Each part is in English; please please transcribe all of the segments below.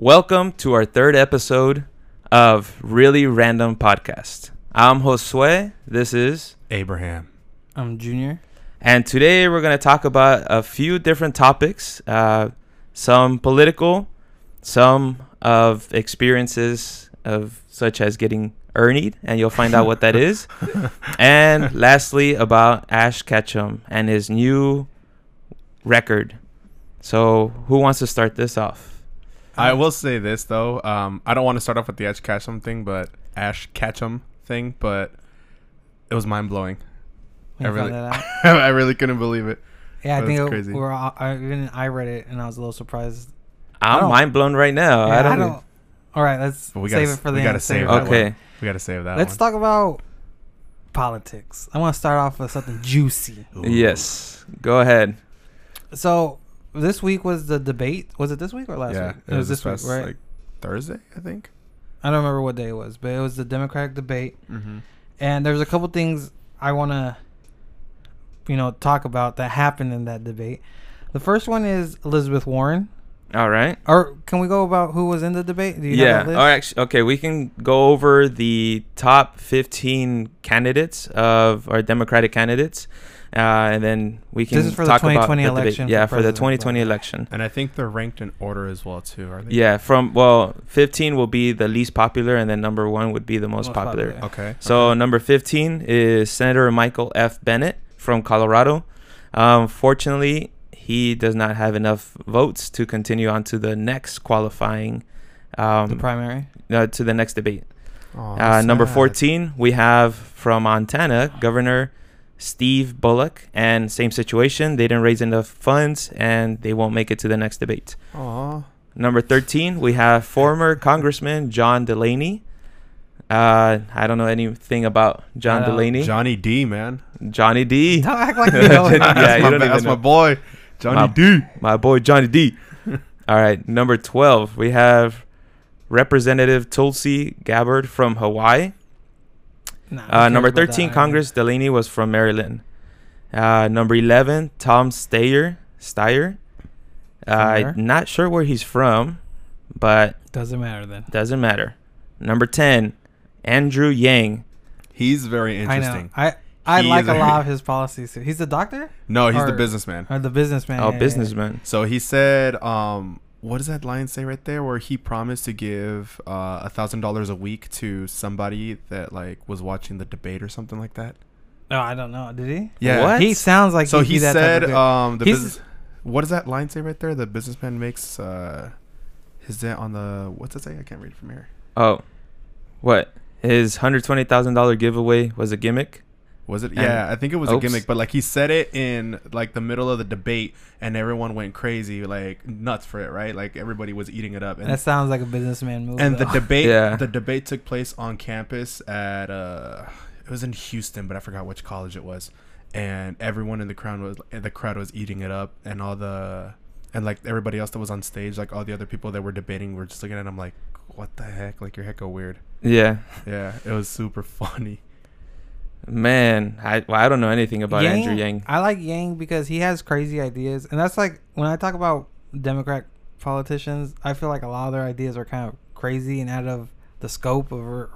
Welcome to our third episode of Really Random Podcast. I'm Josue. This is, Abraham. I'm Junior. and today we're going to talk about a few different topics. Uh, some political, some of experiences of such as getting Ernied, and you'll find out what that is. And lastly, about Ash Ketchum and his new record. So, who wants to start this off? I will say this though. Um, I don't want to start off with the Ash Ketchum thing, but Ash Ketchum thing, but it was mind blowing. I really, that. I really couldn't believe it. Yeah, I think it, crazy. we're all, I, even I read it and I was a little surprised. I I'm mind blown right now. Yeah, I don't. All right, let's we save gotta it s- for we the gotta end. save that Okay. end. We got to save that. Let's one. talk about politics. I want to start off with something juicy. Ooh. Yes. Go ahead. So this week was the debate. Was it this week or last yeah, week? it, was, this week, right? like Thursday, I think. I don't remember what day it was, but it was the Democratic debate. Mm-hmm. And there's a couple things I want to, you know, talk about that happened in that debate. The first one is Elizabeth Warren. All right. Or can we go about who was in the debate? Do you yeah. Or list? actually, okay, we can go over the top 15 candidates of our Democratic candidates, uh, and then we can This is for the talk about 2020 the debate. election Yeah, for for the 2020 election. And I think they're ranked in order as well too. Are they? Yeah, from well, 15 will be the least popular, and then number one would be the most, Most popular. popular. Okay. So okay. number 15 is Senator Michael F. Bennet from Colorado. Um, fortunately, he does not have enough votes to continue on to the next qualifying, um, the primary. uh, to the next debate. Aw, Uh, number 14, we have from Montana, Governor Steve Bullock. And same situation. They didn't raise enough funds and they won't make it to the next debate. Aw. Number 13, we have former Congressman John Delaney. Uh, I don't know anything about John Delaney. Johnny D, man. Johnny D. Don't act like you know. Yeah, that's you my, don't ba- even that's know. my boy, Johnny My- D. My boy Johnny D. All right, number 12, we have Representative Tulsi Gabbard from Hawaii. Nah, Uh, number about that? 13, Congress Delaney was from Maryland. Uh, number 11, Tom Steyer. Steyer. Uh, not sure where he's from, but Doesn't matter then. doesn't matter. Number 10, Andrew Yang. He's very I interesting. know. I I He like a a- lot of his policies. He's a doctor No, he's the businessman. or the businessman. Oh, Yeah, yeah, yeah. businessman. So he said, um, what does that line say right there? Where he promised to give uh, a thousand dollars a week to somebody that like was watching the debate or something like that. No, I don't know. Did he? Yeah. What? He sounds like so he'd be type said, of um, the He's- business. What does that line say right there? The businessman makes uh, his debt on the what's it say? I can't read it from here. Oh, what? His $120,000 giveaway was a gimmick? Was it? And- Yeah, I think it was Oops. a gimmick, but like he said it in like the middle of the debate, and everyone went crazy, like nuts for it, right? Like everybody was eating it up, and that sounds like a businessman move. and the debate Yeah. the debate took place on campus at uh it was in Houston but I forgot which college it was and everyone in the crowd was the crowd was eating it up and all the and like everybody else that was on stage like all the other people that were debating were just looking at him like what the heck like you're hecka weird Yeah. yeah it was super funny Man, I, well, I don't know anything about Andrew Yang. I like Yang because he has crazy ideas, and that's like when I talk about Democrat politicians, I feel like a lot of their ideas are kind of crazy and out of the scope of re-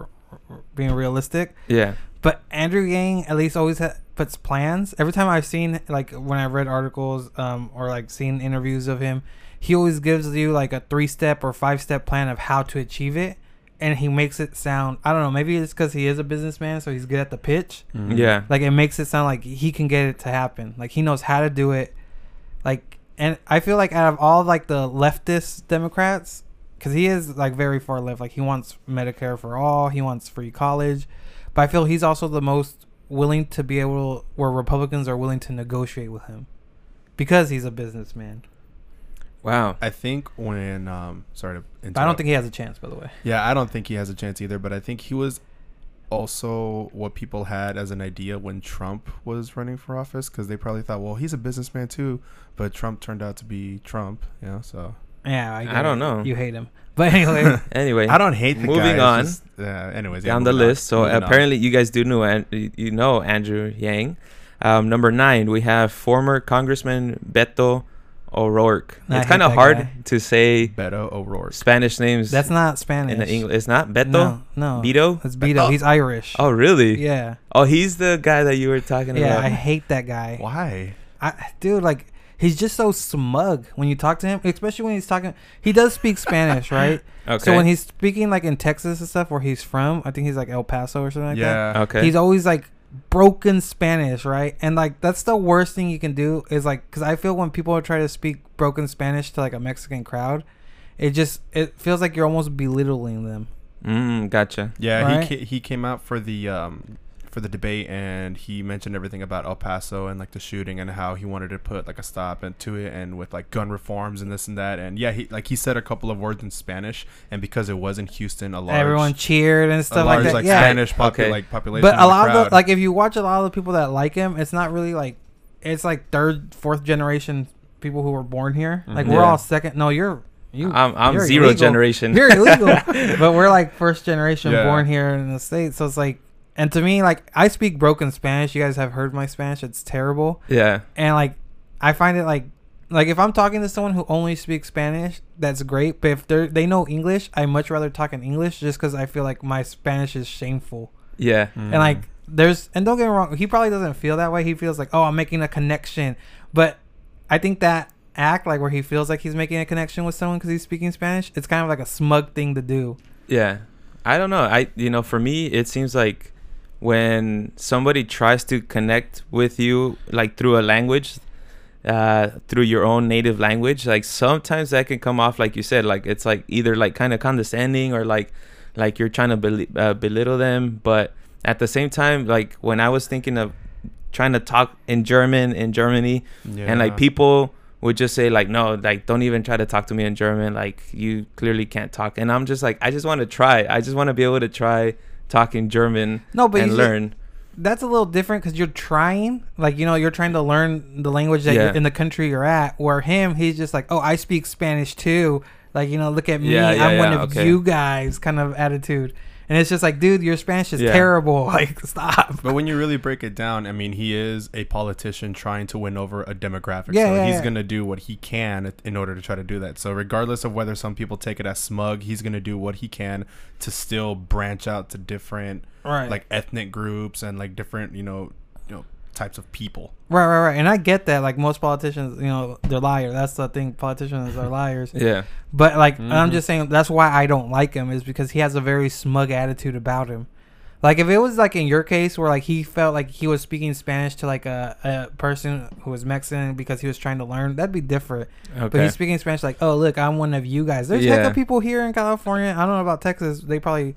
re- being realistic. Yeah. But Andrew Yang at least always ha- puts plans. Every time I've seen, like when I've read articles um, or like seen interviews of him, he always gives you like a three step or five step plan of how to achieve it. And he makes it sound, I don't know, maybe it's because he is a businessman, so he's good at the pitch. Mm-hmm. Yeah. Like it makes it sound like he can get it to happen. Like he knows how to do it. Like, and I feel like out of all like the leftist Democrats, because he is like very far left. Like he wants Medicare for all. He wants free college, but I feel he's also the most willing to be able where Republicans are willing to negotiate with him because he's a businessman. Wow. I think when um sorry to But I don't think he has a chance. By the way, Yeah, I don't think he has a chance either, but I think he was also what people had as an idea when Trump was running for office because they probably thought, well, he's a businessman too, but Trump turned out to be Trump, you know, so yeah, I, I don't it. know. You hate him, but anyway, Anyway, I don't hate the Moving guy, on. just- yeah, anyways, yeah, down the moving on. list. So Moving on. apparently, you guys do know An- you know Andrew Yang. Um, number nine, we have former Congressman Beto O'Rourke. I it's hate kind of that hard guy. to say Beto O'Rourke. Spanish names That's not Spanish. in the English. It's not Beto. No, no. Beto. It's Beto. He's Irish. Oh, really? Yeah. Oh, he's the guy that you were talking about. Yeah, about. I hate that guy. Why? I, dude, like he's just so smug when you talk to him, especially when he's talking. He does speak Spanish, right? okay. So when he's speaking like in Texas and stuff, where he's from, I think he's like El Paso or something like that. yeah. okay. He's always like broken Spanish, right? And like that's the worst thing you can do is like because I feel when people try to speak broken Spanish to like a Mexican crowd, it just it feels like you're almost belittling them. mm, gotcha. Yeah, Right? he ca- he came out for the um for the debate and he mentioned everything about El Paso and like the shooting and how he wanted to put like a stop into it and with like gun reforms and this and that and yeah he like he said a couple of words in Spanish and because it was in Houston a lot Everyone cheered and a stuff large like like, that. yeah, Spanish popu- Okay. like population but a lot of the like if you watch a lot of the people that like him, it's not really like it's like third, fourth generation people who were born here. Like Mhm. we're Yeah. all second. No, you're you. I'm I'm you're zero illegal. generation. You're illegal, but we're like first generation Yeah. born here in the states. So it's like, and to me, like I speak broken Spanish. You guys have heard my Spanish. It's terrible, yeah. and like I find it like. Like if I'm talking to someone who only speaks Spanish, that's great. But if they they know English, I much rather talk in English just because I feel like my Spanish is shameful. Yeah. And like there's and don't get me wrong, he probably doesn't feel that way. He feels like, oh, I'm making a connection. But I think that act like where he feels like he's making a connection with someone because he's speaking Spanish, it's kind of like a smug thing to do. Yeah. I don't know. I you know, for me it seems like when somebody tries to connect with you like through a language uh through your own native language, like sometimes that can come off like you said like it's like either like kind of condescending or like like you're trying to bel- uh, belittle them, but at the same time like when I was thinking of trying to talk in German in Germany and like people would just say like no like don't even try to talk to me in german. Like you clearly can't talk. And i'm just like i just want to try. I just want to be able to try talking german No, but and learn that's a little different because you're trying, like you know, you're trying to learn the language that Yeah. you're in the country you're at. Where him, he's just like, oh, I speak Spanish too. Like you know, look at me, Yeah, yeah, I'm one of okay. you guys, kind of attitude. And it's just like, dude, your Spanish is Yeah. terrible. Like, stop. But when you really break it down, I mean, he is a politician trying to win over a demographic. Yeah, so yeah, he's yeah. going to do what he can in order to try to do that. So regardless of whether some people take it as smug, he's going to do what he can to still branch out to different Right. like ethnic groups and like different, you know, types of people. Right, right, right. And I get that. Like most politicians, you know, they're liars. That's the thing. Politicians are liars. yeah But like, I'm Mhm. just saying that's why I don't like him is because he has a very smug attitude about him. Like if it was like in your case where like he felt like he was speaking Spanish to like a, a person who was Mexican because he was trying to learn, that'd be different. Okay. But he's speaking Spanish like, oh look, I'm one of you guys. There's heck Yeah. of people here in California. I don't know about Texas. They probably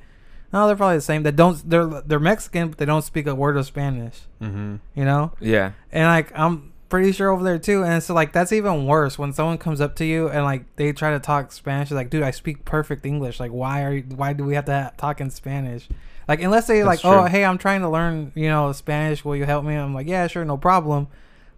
no, they're probably the same. They don't they're they're Mexican, but they don't speak a word of Spanish. Mm-hmm. You know. yeah And like I'm pretty sure over there too. And so like that's even worse when someone comes up to you and like they try to talk Spanish. Like, dude, I speak perfect English. Like, why are you, why do we have to ha- talk in Spanish? Like, unless they like, That's oh, hey, I'm trying to learn, you know, Spanish. Will you help me? I'm like, yeah, sure, no problem.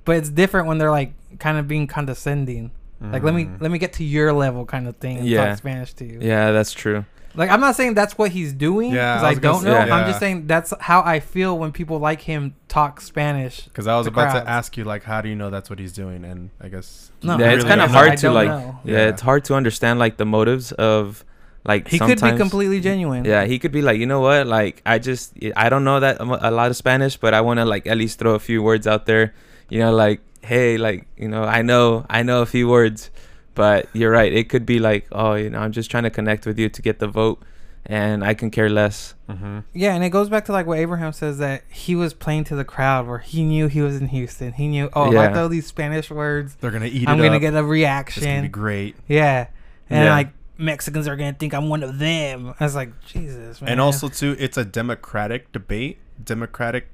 But it's different when they're like kind of being condescending. Like, let me Mhm. let me get to your level kind of thing and Yeah. talk Spanish to you. yeah that's true Like, I'm not saying that's what he's doing Yeah, because I I, don't say, know. yeah. I'm just saying that's how I feel when people like him talk Spanish. Because I was The about crowds. to ask you, like, how do you know that's what he's doing? And I guess No, yeah it's really kind of hard to like know. yeah. Yeah. it's hard to understand like the motives of like He could be completely genuine. yeah he could be like you know what like i just i don't know that a lot of spanish but i want to like at least throw a few words out there you know like hey like you know i know i know a few words but you're right it could be like oh you know i'm just trying to connect with you to get the vote and i can care less Mhm. Yeah, and it goes back to like what Abraham says that he was playing to the crowd where he knew he was in Houston. He knew, oh, if I Yeah. throw these Spanish words, They're gonna eat it. I'm it gonna up. get a reaction. It's gonna be great. Yeah, and Yeah. like Mexicans are gonna think I'm one of them. I was like, Jesus, man. And also too, it's a democratic debate. Democratic,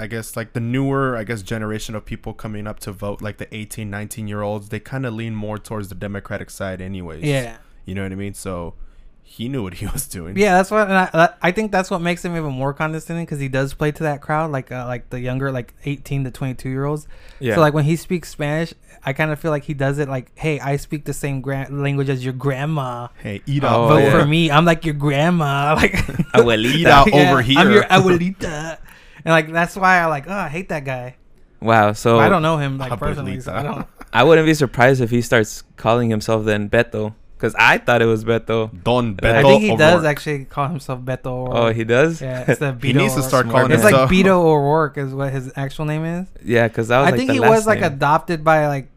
I guess, like the newer, I guess, generation of people coming up to vote, like the 18, 19 year olds, they kind of lean more towards the Democratic side, anyways. yeah, You know what I mean? So he knew what he was doing. yeah. That's what, and I, I think that's what makes him even more condescending because he does play to that crowd, like uh, like the younger, like 18 to 22 year olds. yeah So like when he speaks Spanish, I kind of feel like he does it like, hey, I speak the same gra- language as your grandma. Hey, eat Oh. Vote yeah. for me. I'm like your grandma. Like Abuelita. Eat out over here. I'm your abuelita. And like that's why I like, oh, I hate that guy. wow so I don't know him like personally, so I don't. I wouldn't be surprised if he starts calling himself then Beto, because I thought it was Beto. Don Beto. I think he does O'Rourke. actually call himself Beto O'Rourke. Oh, he does. yeah, it's the Beto He needs to O'Rourke. calling It's himself. like Beto O'Rourke is what his actual name is. Yeah, because that was. I like, think the he last was like name. adopted by like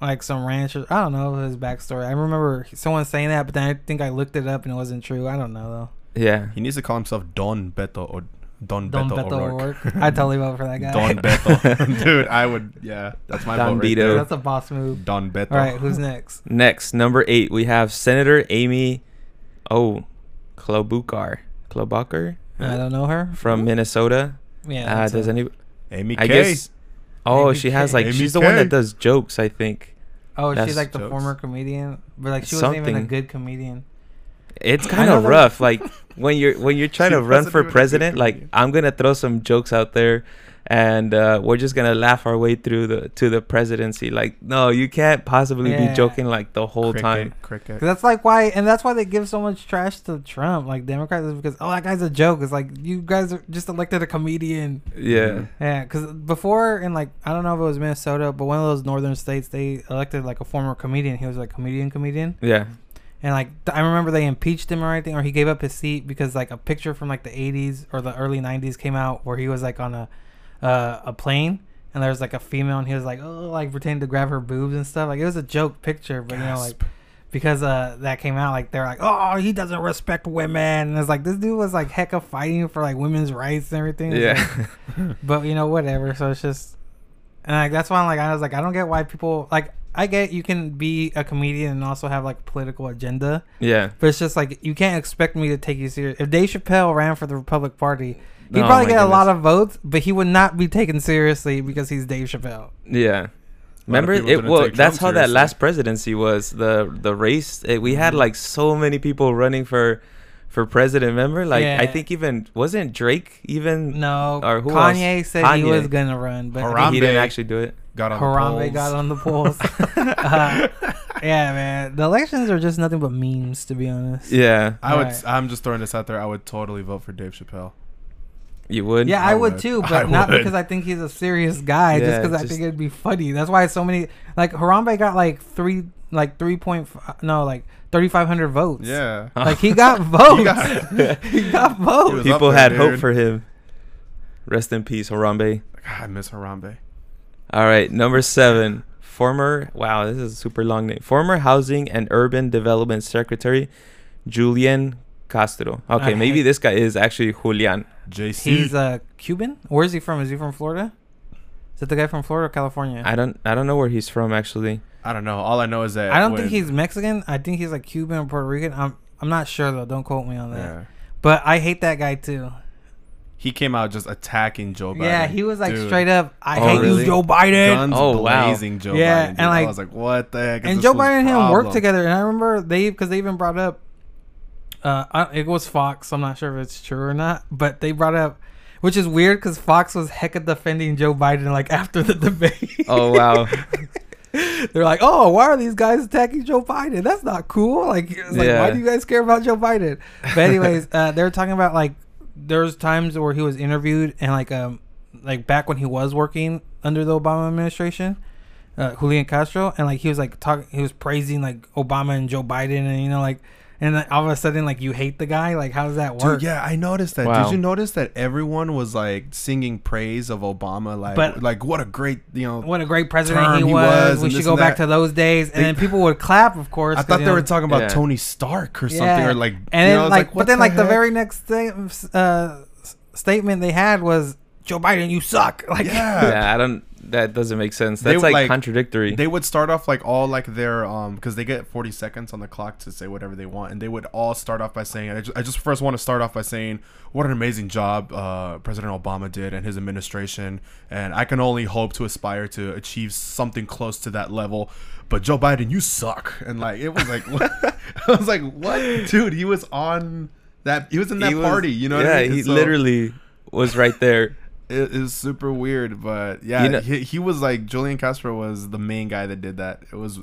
like some rancher. I don't know his backstory. I remember someone saying that, but then I think I looked it up and it wasn't true. I don't know though. Yeah. He needs to call himself Don Beto or Don, though. Don Beto, Beto O'Rourke. O'Rourke. I totally vote for that guy. Don Beto. Dude, I would. Yeah, that's my Don vote right Beto. there. That's a boss move. Don Beto. All right, who's next? Next, number eight, we have Senator Amy, oh, Klobuchar, Klobuchar I don't know her. from Minnesota. Yeah. uh, does a- any? Amy I K. guess. Oh, Amy she has like Amy she's the one that does jokes. I think Oh, that's she's like the jokes. former comedian, but like she wasn't even a good comedian. It's kind know of that- rough. Like when you're when you're trying She to run for even a good president, like comedian. I'm gonna throw some jokes out there, and uh, we're just gonna laugh our way through the to the presidency. Like, no, you can't possibly Yeah. be joking like the whole Cricket, time. Cricket. 'Cause that's like why, and that's why they give so much trash to Trump, like Democrats, is because oh that guy's a joke. It's like you guys are just elected a comedian. Yeah. Yeah, because before in like I don't know if it was Minnesota, but one of those northern states they elected like a former comedian. He was like comedian, comedian, Yeah. And like I remember they impeached him or anything, or he gave up his seat because like a picture from like the '80s or the early '90s came out where he was like on a uh, a plane. And there was like a female, and he was like, "Oh, like pretending to grab her boobs and stuff." Like it was a joke picture, but you know, like because uh that came out like they're like oh he doesn't respect women and it's like this dude was like hecka fighting for like women's rights and everything Yeah. like- but you know whatever so it's just and like that's why I'm like I was like I don't get why people like I get you can be a comedian and also have like a political agenda yeah. but it's just like you can't expect me to take you serious if Dave Chappelle ran for the Republic Party he'd Oh probably my get a lot of votes but he would not be taken seriously because he's Dave Chappelle Yeah. Remember it? Well, that's Trump how that last presidency was. The the race. It, we had Mhm. like so many people running for for president. Remember? Like I think even wasn't Drake even. no Or who Kanye said he was gonna run but Harambe. He didn't actually do it. Got on Harambe the got polls. on the polls. Uh, yeah, man. The elections are just nothing but memes, to be honest. Yeah, I would. Right. I'm just throwing this out there. I would totally vote for Dave Chappelle. you would. Yeah, I I, would, would. too, I but not would. because I think he's a serious guy. just because I just- think it'd be funny. That's why so many like Harambe got like three, like three point, f- no, like thirty five hundred votes. Yeah. like he got votes. he got- got, He votes. was People there, had hope dude. for him. Rest in peace, Harambe. God, I miss Harambe. All right, number seven. Former. Wow, this is a super long name. Former Housing and Urban Development Secretary, Julian Castro. Okay, I maybe hate- this guy is actually Julian. JC. He's uh Cuban. Where is he from? Is he from Florida? Is that the guy from Florida or California? I don't. I don't know where he's from actually. I don't know. All I know is that I don't when- think he's Mexican. I think he's like Cuban or Puerto Rican. I'm I'm not sure though. Don't quote me on that. Yeah. But I hate that guy too. He came out just attacking Joe Biden. Yeah, he was like Dude. straight up. I Oh, hate really? you, Joe Biden. Guns Oh, wow. blazing Joe Yeah, Biden. and, dude. I like- was like, what the heck? and Joe Biden and him worked together. And I remember they because they even brought up. Uh, I, it was Fox. I'm not sure if it's true or not, but they brought up, which is weird because Fox was heck hecka defending Joe Biden like after the debate. Oh wow. They're like, oh, why are these guys attacking Joe Biden? That's not cool. Like, it's like Yeah. why do you guys care about Joe Biden? But anyways, uh, they were talking about like there's times where he was interviewed and like um like back when he was working under the Obama administration, uh, Julian Castro, and like he was like talking, he was praising like Obama and Joe Biden, and you know like, and then all of a sudden like you hate the guy. Like, how does that work? Dude, yeah, I noticed that. Wow. Did you notice that everyone was like singing praise of Obama? Like, But- like what a great, you know. What a great president Term he he was. was we and should this go and back that. to those days, and They- then people would clap, of course. I 'cause, thought you they know, were talking about Yeah. Tony Stark or something, Yeah. or like, And you know, then I was like, what but then like the heck? very next thing, uh, s- statement they had was Joe Biden, you suck. Like, yeah. yeah, I don't. That doesn't make sense. That's would, like, like- contradictory. They would start off like all like their um because they get 40 seconds on the clock to say whatever they want, and they would all start off by saying, I just, I just first want to start off by saying what an amazing job uh, President Obama did and his administration, and I can only hope to aspire to achieve something close to that level. But Joe Biden, you suck, and like it was like what? I was like, what, dude? He was on that. He was in that He was- party. You know? what yeah, I mean? he So- literally was right there. It is super weird, but yeah, You know- he, he was like Julian Castro was the main guy that did that. It was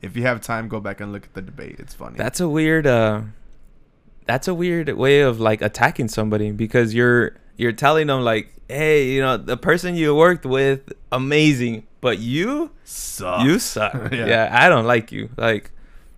if you have time, go back and look at the debate. It's funny. That's a weird. uh That's a weird way of like attacking somebody because you're you're telling them like, hey, you know, the person you worked with, amazing, but you Suck. you suck. Yeah. yeah. I don't like you. Like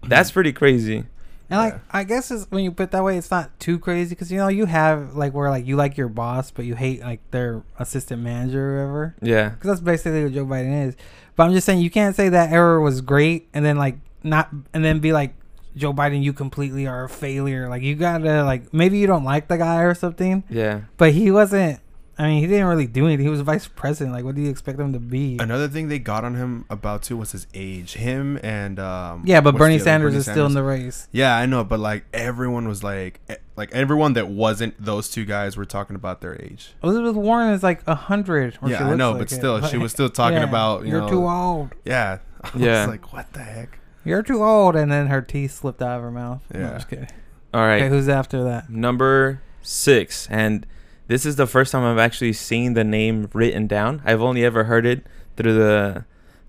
that's pretty crazy. And like, Yeah. I guess it's, when you put it that way, it's not too crazy because you know you have like where like you like your boss, but you hate like their assistant manager or whatever. Yeah. Because that's basically what Joe Biden is. But I'm just saying you can't say that error was great and then like not and then be like Joe Biden, you completely are a failure. Like you gotta like maybe you don't like the guy or something, Yeah. but he wasn't. I mean, he didn't really do anything. He was vice president. Like, what do you expect him to be? Another thing they got on him about too was his age. Him and um. Yeah, but Bernie Sanders Bernie is still in the race. Yeah, I know, but like everyone was like, eh, like everyone that wasn't those two guys were talking about their age. Elizabeth Warren is like a hundred. or she yeah, I know, like but it. still, she was still talking Yeah, about you you're know. too old. Yeah, I Yeah. was like, what the heck? You're too old, and then her teeth slipped out of her mouth. No, Yeah. I'm just kidding. All right. Okay, who's after that? Number six, and this is the first time I've actually seen the name written down. I've only ever heard it through the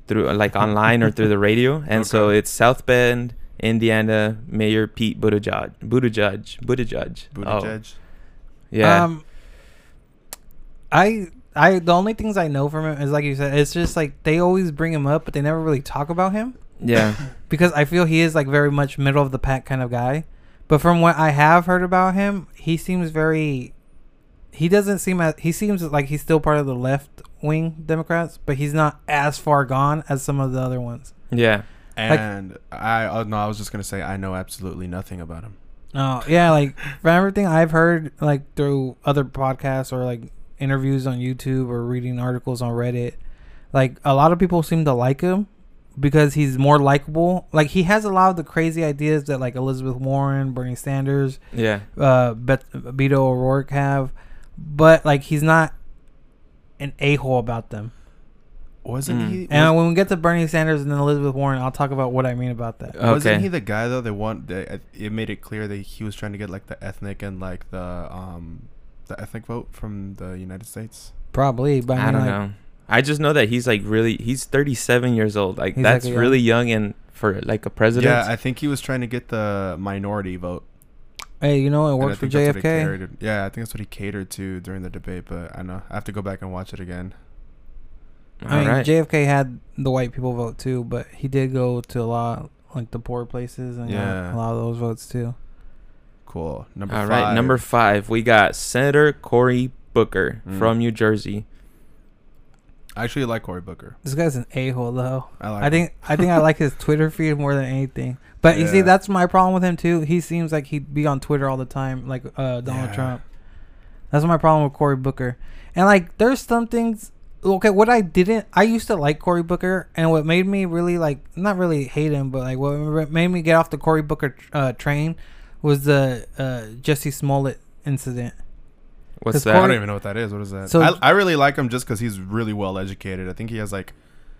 through uh, like online or through the radio, and so it's South Bend, Indiana Mayor Pete Buttigieg. Buttigieg. Buttigieg. Booty Oh, yeah. Um, I I the only things I know from him is like you said, it's just like they always bring him up, but they never really talk about him yeah. because I feel he is like very much middle of the pack kind of guy. But from what I have heard about him, he seems very. He doesn't seem as he seems like he's still part of the left wing Democrats, but he's not as far gone as some of the other ones. Yeah. And I, oh no, I was just gonna say I know absolutely nothing about him. Oh yeah, like from everything I've heard, like through other podcasts or like interviews on YouTube or reading articles on Reddit, like a lot of people seem to like him because he's more likable. Like he has a lot of the crazy ideas that like Elizabeth Warren, Bernie Sanders, Yeah. uh, Bet- Beto O'Rourke have, but like he's not an a hole about them. Wasn't Mm. he? And when we get to Bernie Sanders and then Elizabeth Warren, I'll talk about what I mean about that. Okay. wasn't he the guy though? That want that uh, it made it clear that he was trying to get like the ethnic and like the um the ethnic vote from the United States. Probably, but I, I mean, don't like, know. I just know that he's like really. He's 37 years old. Like that's like, a really young and for like a president. Yeah, I think he was trying to get the minority vote. Hey, you know it and I works for think that's what he JFK. catered- Yeah, I think that's what he catered to during the debate. But I know I have to go back and watch it again. I mean, All right. JFK had the white people vote too, but he did go to a lot like the poor places and got Yeah. a lot of those votes too. Cool. Number All five. right, number five, we got Senator Cory Booker Mm. from New Jersey. I actually like Cory Booker. This guy's an a hole though. I like. I think I think I like his Twitter feed more than anything. But you see, that's my problem with him too. He seems like he'd be on Twitter all the time, like uh, Donald. Trump. That's my problem with Cory Booker. And like, there's some things. Okay, what I didn't, I used to like Cory Booker, and what made me really like, not really hate him, but like what made me get off the Cory Booker uh, train was the uh, Jesse Smollett incident. What's that? I don't even know what that is. What is that? So- I, I really like him just because he's really well educated. I think he has like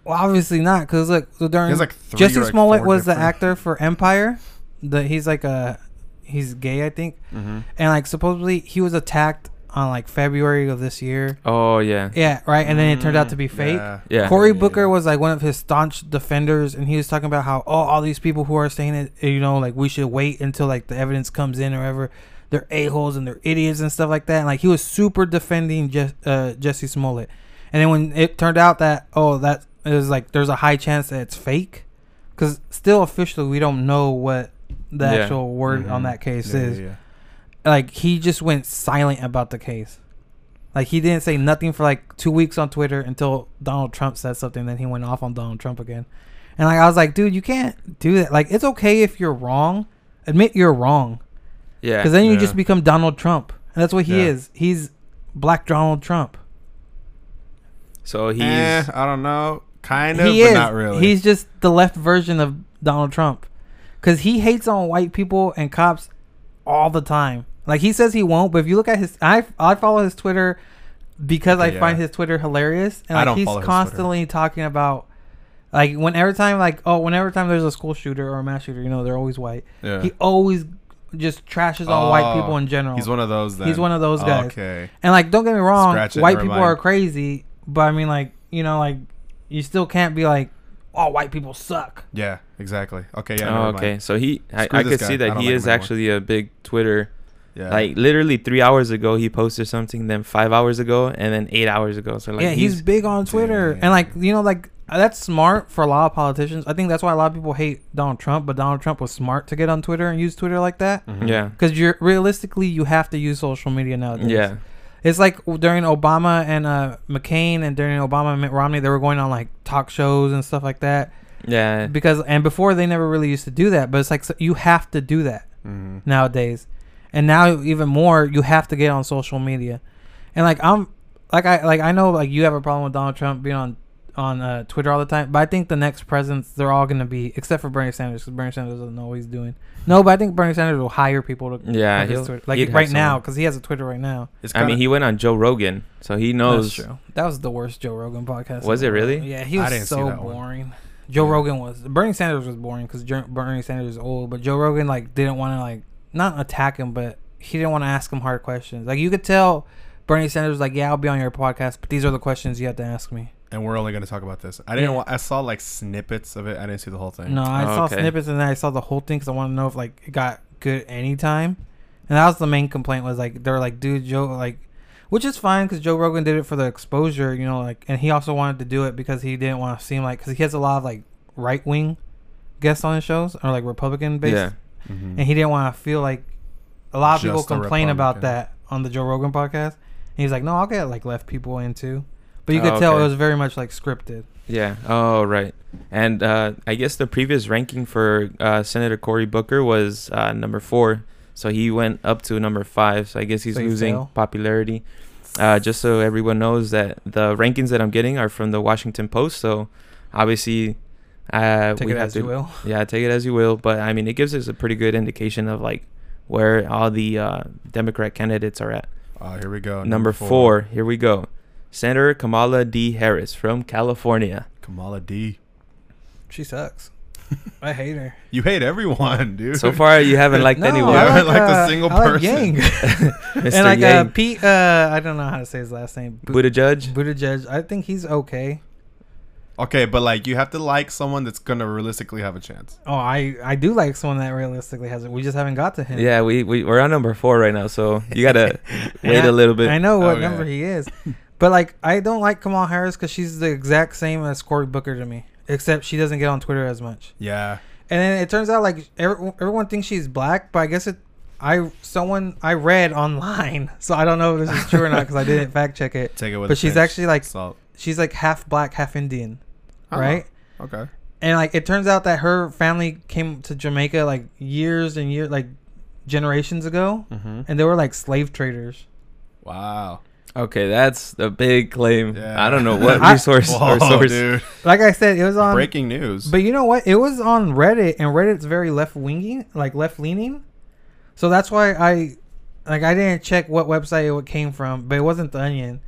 Well, obviously not, because look, so he during has like three Jesse or, like, Smollett four was the different- actor for Empire. The he's like a he's gay, I think, Mhm. and like supposedly he was attacked on like February of this year. Oh yeah, Yeah, right. And then it turned out to be Mm, fake. Yeah. yeah. Cory Yeah, Booker yeah. was like one of his staunch defenders, and he was talking about how oh all these people who are saying it, you know, like we should wait until like the evidence comes in or whatever. They're a holes and they're idiots and stuff like that. And like he was super defending Je- uh, Jesse Smollett, and then when it turned out that oh that it was like there's a high chance that it's fake, because still officially we don't know what the Yeah. actual word on Mhm. that case Yeah, is yeah, yeah. like he just went silent about the case. Like he didn't say nothing for like two weeks on Twitter until Donald Trump said something. Then he went off on Donald Trump again. And like I was like, dude, you can't do that. Like it's okay if you're wrong. Admit you're wrong, yeah. because then you Yeah. just become Donald Trump, and that's what he Yeah. is. He's Black Donald Trump. So he's Eh, I don't know. Kind of, he but is. not really. He's just the left version of Donald Trump, because he hates on white people and cops all the time. Like he says he won't, but if you look at his, I I follow his Twitter because I Yeah. find his Twitter hilarious, and like he's constantly talking about. Like whenever time like oh whenever time there's a school shooter or a mass shooter you know they're always white yeah. he always just trashes on white Oh, people in general He's one of those. Then. He's one of those guys. Okay. and like don't get me wrong Scratch white people mind. are crazy but I mean like you know like you still can't be like oh white people suck Yeah. Exactly. Okay. Yeah. oh, okay. mind. So he, I, Screw I could guy. see that he like is actually a big Twitter. Yeah. Like literally three hours ago, he posted something. Then five hours ago, and then eight hours ago. So like yeah he's, big on Twitter Damn. and like you know like that's smart for a lot of politicians. I think that's why a lot of people hate Donald Trump. But Donald Trump was smart to get on Twitter and use Twitter like that. Mhm. Yeah. Because you're realistically, you have to use social media nowadays. Yeah. It's like during Obama and uh, McCain and during Obama and Mitt Romney, they were going on like talk shows and stuff like that. Yeah. Because and before they never really used to do that, but it's like so you have to do that Mhm. nowadays, and now even more you have to get on social media, and like I'm like I like I know like you have a problem with Donald Trump being on on uh, Twitter all the time, but I think the next presidents they're all gonna be except for Bernie Sanders because Bernie Sanders doesn't know what he's doing. No, but I think Bernie Sanders will hire people to Yeah. his he'll- Twitter. like he'd right now because he has a Twitter right now. It's I mean, he went on Joe Rogan, so he knows. That's true. That was the worst Joe Rogan podcast. Was it really? Yeah, he I was didn't see so that one. boring. Joe Yeah. Rogan was. Bernie Sanders was boring because Bernie Sanders is old, but Joe Rogan like didn't want to like not attack him, but he didn't want to ask him hard questions. Like you could tell Bernie Sanders was like, "Yeah, I'll be on your podcast, but these are the questions you have to ask me." And we're only gonna talk about this. I didn't. Yeah. Wa- I saw like snippets of it. I didn't see the whole thing. No, I Oh, saw okay. snippets and then I saw the whole thing because I want to know if like it got good anytime. And that was the main complaint was like they're like, dude, Joe, like, which is fine because Joe Rogan did it for the exposure, you know, like, and he also wanted to do it because he didn't want to seem like because he has a lot of like right wing guests on his shows or like Republican based, Yeah. Mhm. and he didn't want to feel like a lot of people Just a complain about that on the Joe Rogan podcast. And he's like, no, I'll get like left people in too. But you could Oh, tell okay. it was very much like scripted. Yeah. Oh, right. And uh, I guess the previous ranking for uh, Senator Cory Booker was uh, number four, so he went up to number five. So I guess he's So losing fell? popularity. Uh, just so everyone knows that the rankings that I'm getting are from the Washington Post. So obviously, uh, Take we it have as to, you will. Yeah, take it as you will. But I mean, it gives us a pretty good indication of like where all the uh, Democrat candidates are at. Oh, here we go. number four. Here we go. Senator Kamala D. Harris from California. Kamala D. She sucks. I hate her. You hate everyone, dude. So far, you haven't liked No, anyone. You I haven't like, liked a uh, single I like person. Yang. Mr. and like uh, Yang. Pete, uh, I don't know how to say his last name. Bu- Buddha Judge. Buttigieg. I think he's okay. Okay, but like you have to like someone that's gonna realistically have a chance. Oh, I I do like someone that realistically has it. We just haven't got to him. Yeah, we, we we're on number four right now, so you gotta wait And a I- little bit. I know what Okay. number he is, but like I don't like Kamala Harris because she's the exact same as Cory Booker to me, except she doesn't get on Twitter as much. Yeah. And then it turns out like every, everyone thinks she's black, but I guess it. I someone I read online, so I don't know if this is true or not because I didn't fact check it. Take it with. But a she's actually, like, salt. She's like half black, half Indian, Oh, right? Okay. And like it turns out that her family came to Jamaica like years and years, like generations ago, Mm-hmm. and they were like slave traders. Wow. Okay, that's the big claim. Yeah. I don't know what I- resource or source. dude. Like I said, it was on. Breaking news. But you know what? It was on Reddit, and Reddit's very left wingy, like left leaning. So that's why I, like, I didn't check what website it came from, but it wasn't the Onion.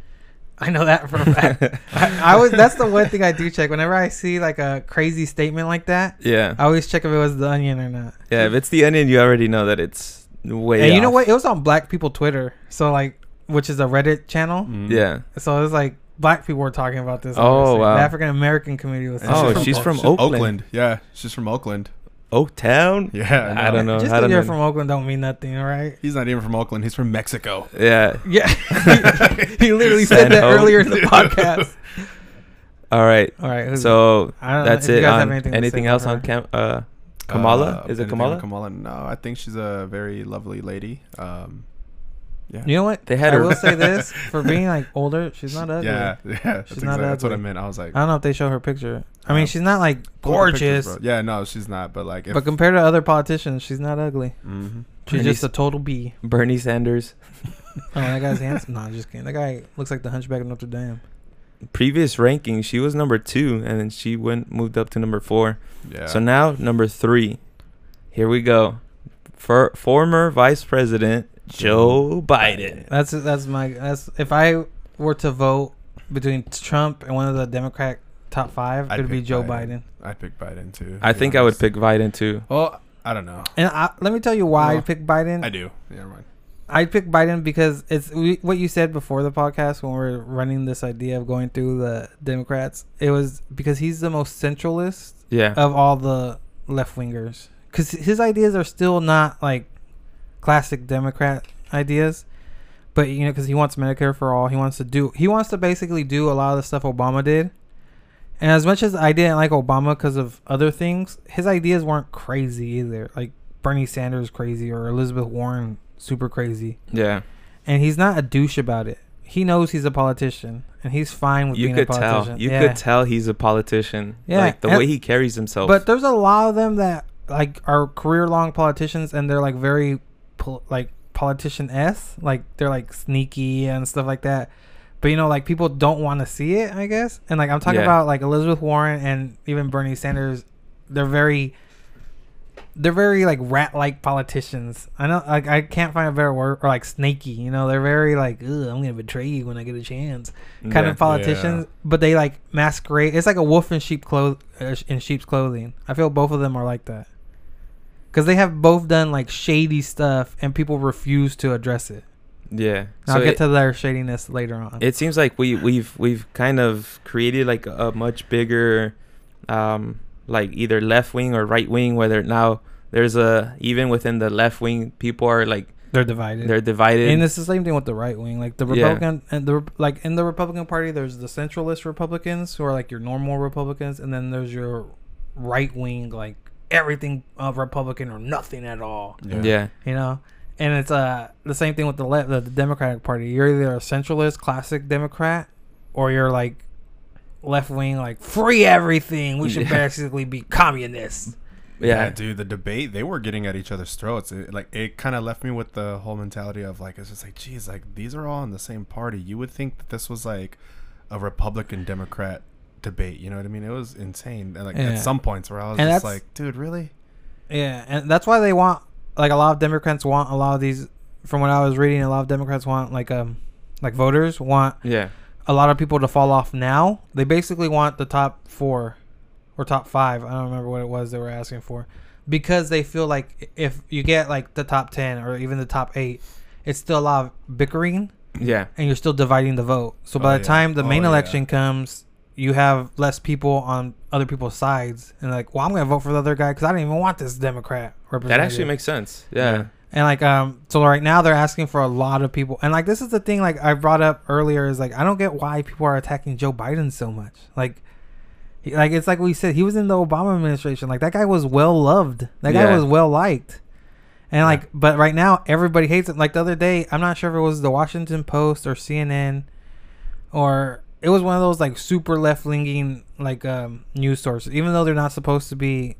I know that for a fact. I, I was. That's the one thing I do check whenever I see like a crazy statement like that. Yeah, I always check if it was the Onion or not. yeah. If it's the onion, you already know that it's way. And you know what? It was on Black People Twitter, so like, which is a Reddit channel. Mm. Yeah. So it was like black people were talking about this. Oh, obviously. wow. The African American community was. And Oh, talking she's about from it. Oakland. Yeah, she's from Oakland. Oaktown. Yeah, I don't know. Just I because you're know. from Oakland don't mean nothing, all right? He's not even from Oakland. He's from Mexico. Yeah. Yeah, he literally said that Ho. earlier in the podcast. All right. All right, So I don't know that's you it. guys have On anything anything, else on. Cam? Uh, Kamala? Uh, Is it Kamala? Kamala? No, I think she's a very lovely lady. Um, yeah. you know what? They had I her- will say this for being like older, she's not ugly. Yeah, yeah. That's, She's not exactly, that's what I meant. I was like, I don't know if they show her picture. I mean, Uh, she's not like pull up the pictures, gorgeous, yeah, no, she's not. But like, if, but compared to other politicians, she's not ugly. Mhm. She's Bernie just a total B. Bernie Sanders. Oh, that guy's handsome. No, I'm just kidding. That guy looks like the Hunchback of Notre Dame. Previous ranking, she was number two, and then she went moved up to number four. yeah. So now number three. Here we go. For former Vice President Joe Biden. That's that's my that's if I were to vote between Trump and one of the Democrat top 5 I'd it'd be Joe Biden. Biden. I'd pick Biden too. to I be think I would pick Biden too. Well, I don't know. And I, let me tell you why I Well, pick Biden. I do. Yeah, never mind. I'd pick Biden because it's we, what you said before the podcast when we are running this idea of going through the Democrats. It was because he's the most centralist Yeah. of all the left wingers. Because his ideas are still not like classic Democrat ideas, but you know, because he wants Medicare for all, he wants to do, he wants to basically do a lot of the stuff Obama did, And as much as I didn't like Obama because of other things, his ideas weren't crazy either. Like Bernie Sanders crazy or Elizabeth Warren super crazy. Yeah. And he's not a douche about it. He knows he's a politician and he's fine with You being a politician. tell. You Yeah. could tell he's a politician. Yeah, Like the and- way he carries himself. But there's a lot of them that like are career long politicians and they're like very pol- like politician s like they're like sneaky and stuff like that. But you know, like people don't want to see it, I guess. And like I'm talking Yeah. about like Elizabeth Warren and even Bernie Sanders. They're very, they're very like rat like politicians. I know, like I can't find a better word or like snaky. You know, they're very like, I'm gonna betray you when I get a chance kind Yeah. of politicians, but they like masquerade. It's like a wolf in sheep clothes uh, in sheep's clothing. I feel both of them are like that because they have both done like shady stuff, and people refuse to address it. Yeah. I'll get it, to their shadiness later on. it seems like we we've we've kind of created like a much bigger um like either left wing or right wing whether now there's a even within the left wing people are like they're divided. they're divided and it's the same thing with the right wing. Like the Yeah. Republican and the like in the Republican Party, there's the centralist Republicans who are like your normal Republicans, and then there's your right wing, like everything of Republican or nothing at all. yeah. you know and it's uh the same thing with the left the, the democratic party you're either a centralist classic democrat or you're like left wing like free everything we should Yeah. basically be communists yeah Yeah, dude, the debate they were getting at each other's throats. It, like it kind of left me with the whole mentality of like it's just like, geez, like these are all in the same party. You would think that this was like a Republican Democrat debate. You know what I mean? It was insane. Like Yeah. at some points where I was And just like, dude, really? yeah and that's why they want like a lot of democrats want a lot of these from what i was reading a lot of democrats want like um like voters want yeah a lot of people to fall off now. They basically want the top four or top five. I don't remember what it was they were asking for because they feel like if you get like the top 10 or even the top eight, it's still a lot of bickering yeah and you're still dividing the vote. So by Oh, the yeah. time the Oh, main yeah. election comes, you have less people on other people's sides and like, well, I'm going to vote for the other guy because I don't even want this Democrat that actually makes sense yeah And like um so right now they're asking for a lot of people. And like this is the thing like I brought up earlier is like I don't get why people are attacking Joe Biden so much. Like he, like it's like we said he was in the Obama administration. Like that guy was well loved. That guy Yeah. was well liked. And like but right now everybody hates him. Like the other day, I'm not sure if it was the Washington Post or CNN or it was one of those like super left leaning like um news sources. Even though they're not supposed to be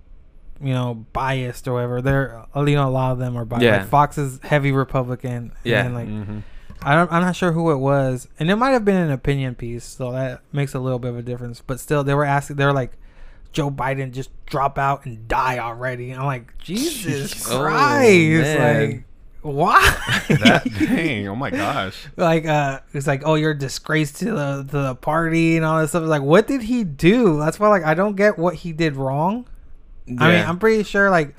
you know biased or whatever. They're uh, you know a lot of them are biased. Yeah. Like Fox is heavy Republican. Yeah. And like Mm-hmm. I don't, I'm not sure who it was, and it might have been an opinion piece, so that makes a little bit of a difference. But still, they were asking. They were like, "Joe Biden just drop out and die already." And I'm like, Jesus Oh, Christ! man. like, why? that dang, oh my gosh. like uh it's like oh you're a disgrace to the to the party and all this stuff. It's like what did he do? That's why like i don't get what he did wrong. I mean i'm pretty sure like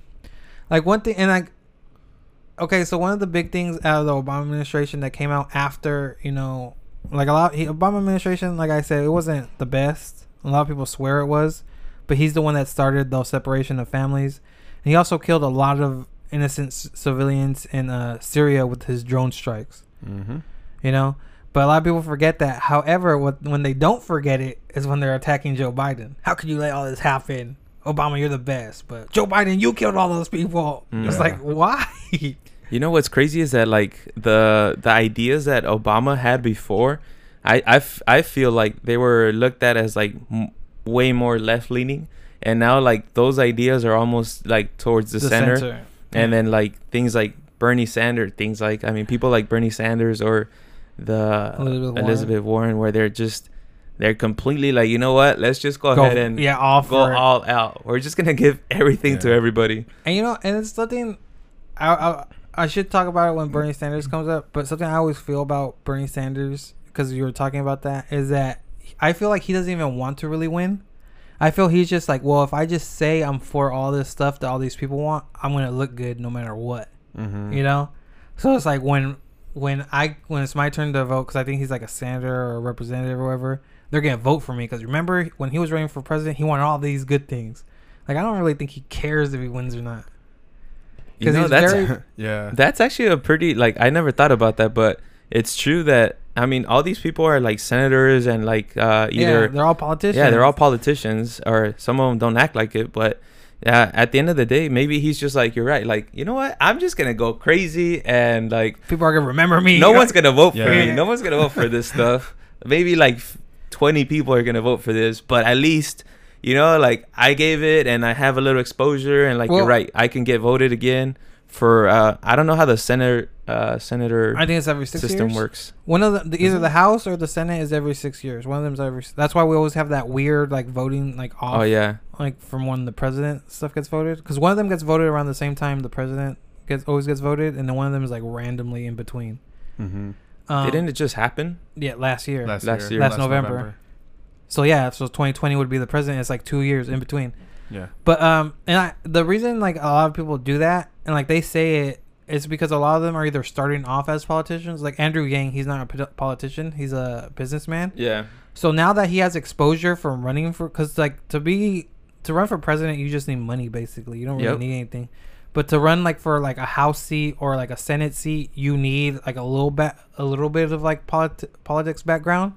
like one thing and like okay so one of the big things out of the obama administration that came out after you know like a lot he, obama administration like i said it wasn't the best. A lot of people swear it was but he's the one that started the separation of families. And he also killed a lot of innocent c- civilians in uh, syria with his drone strikes Mm-hmm. you know. But a lot of people forget that. However, what when they don't forget it is when they're attacking Joe Biden. How could you let all this happen? Obama, you're the best, but Joe Biden, you killed all those people. It's like why? You know what's crazy is that like the the ideas that Obama had before, I I, f- I feel like they were looked at as like m- way more left leaning, and now like those ideas are almost like towards the, center. And then like things like Bernie Sanders, things like I mean people like Bernie Sanders or the Elizabeth Elizabeth, Warren. Warren. where they're just they're completely like you know what let's just go, Go- ahead and yeah, all go all out. We're just gonna give everything to everybody. And you know, and it's something I, I I should talk about it when Bernie Sanders comes up. But something I always feel about Bernie Sanders because you were talking about that is that I feel like he doesn't even want to really win. I feel he's just like, well, if I just say I'm for all this stuff that all these people want, I'm gonna look good no matter what. Mm-hmm. You know, so it's like when when I when it's my turn to vote because I think he's like a senator or a representative or whatever, they're gonna vote for me because remember when he was running for president, he wanted all these good things. Like I don't really think he cares if he wins or not. You 'Cause know he's that's very- yeah. That's actually a pretty like I never thought about that, but it's true that I mean, all these people are like senators and like uh, yeah, either they're all politicians. yeah, they're all politicians, or some of them don't act like it. But yeah, at the end of the day, maybe he's just like, you're right. Like, you know what? I'm just gonna go crazy and like, people are gonna remember me. no one's gonna vote for me. No one's gonna vote for this stuff. Maybe like 20 people are gonna vote for this, but at least. You know, like I gave it, and I have a little exposure, and like Well- you're right, I can get voted again for. uh I don't know how the senator uh senator I think it's every six system years. works. One of the, the either Is the? House or the Senate is every six years. One of them's every. That's why we always have that weird like voting like off. Oh yeah, Like from when the president stuff gets voted, because one of them gets voted around the same time the president gets always gets voted, and then one of them is like randomly in between. Mm-hmm. Um, didn't it just happen? Yeah, last year. Last, Last year, year. Last November. So yeah, so 2020 would be the president. It's like two years in between. Yeah. But um, and I, the reason like a lot of people do that and like they say it is because a lot of them are either starting off as politicians. Like Andrew Yang, he's not a politician; he's a businessman. Yeah, So now that he has exposure from running for, because like to be to run for president, you just need money basically. You don't really Yep. need anything. But to run like for like a house seat or like a senate seat, you need like a little bit a little bit of like politi- politics background.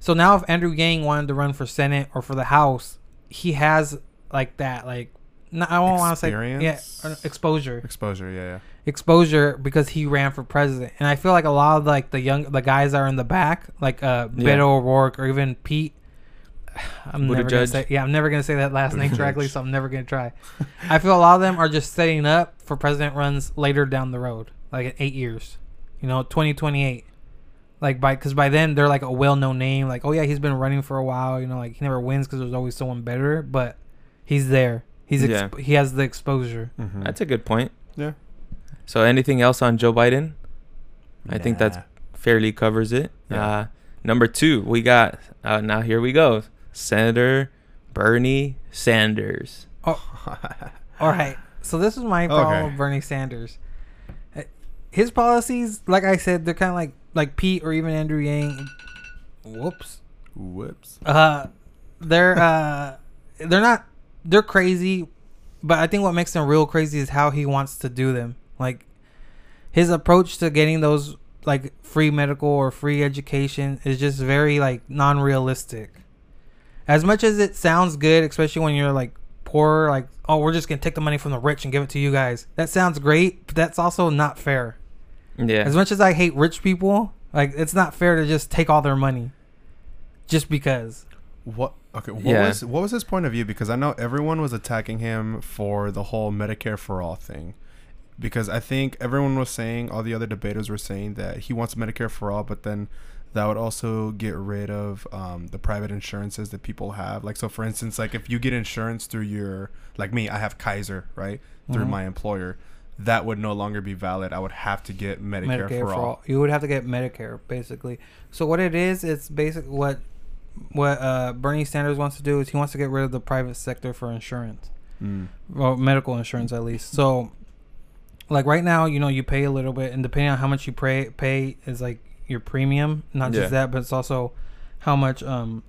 So now if Andrew Yang wanted to run for senate or for the house, he has like that like no, I don't want to say yeah exposure Exposure. Yeah. Yeah. exposure because he ran for president. And I feel like a lot of like the young the guys that are in the back, like uh Yeah. Beto O'Rourke or even Pete. I'm never gonna say yeah, I'm never gonna say that last name correctly, so I'm never gonna try. I feel a lot of them are just setting up for president runs later down the road, like in eight years, you know, 2028. Like by because by then they're like a well-known name. Like oh yeah, he's been running for a while. You know, like he never wins because there's always someone better, but he's there. He's Yeah. exp- he has the exposure. Mm-hmm. that's a good point. yeah. So anything else on Joe Biden? I think that's Nah. fairly covers it. Yeah. Uh, number two, we got uh, now here we go, Senator Bernie Sanders. Oh, All right. So this is my problem Okay. with Bernie Sanders. Uh, His policies, like I said, they're kind of like like Pete or even Andrew Yang. Whoops. Whoops. Uh, they're uh, they're not they're crazy, but I think what makes them real crazy is how he wants to do them. Like his approach to getting those like free medical or free education is just very like non-realistic. As much as it sounds good, especially when you're like poor, like oh we're just gonna take the money from the rich and give it to you guys. That sounds great, but that's also not fair. Yeah, As much as I hate rich people, like it's not fair to just take all their money, just because. What? Okay. What Yeah. was what was his point of view? Because I know everyone was attacking him for the whole Medicare for all thing. Because I think everyone was saying, all the other debaters were saying that he wants Medicare for all, but then that would also get rid of um, the private insurances that people have. Like, so for instance, like if you get insurance through your, like me, I have Kaiser, right? Through Mhm. my employer. That would no longer be valid. I would have to get Medicare, for, all. You would have to get Medicare basically. So what it is, it's basic what what uh, Bernie Sanders wants to do is he wants to get rid of the private sector for insurance, Mm. or medical insurance at least. So, like right now, you know, you pay a little bit, and depending on how much you pay, pay is like your premium. Not Yeah. just that, but it's also how much, um,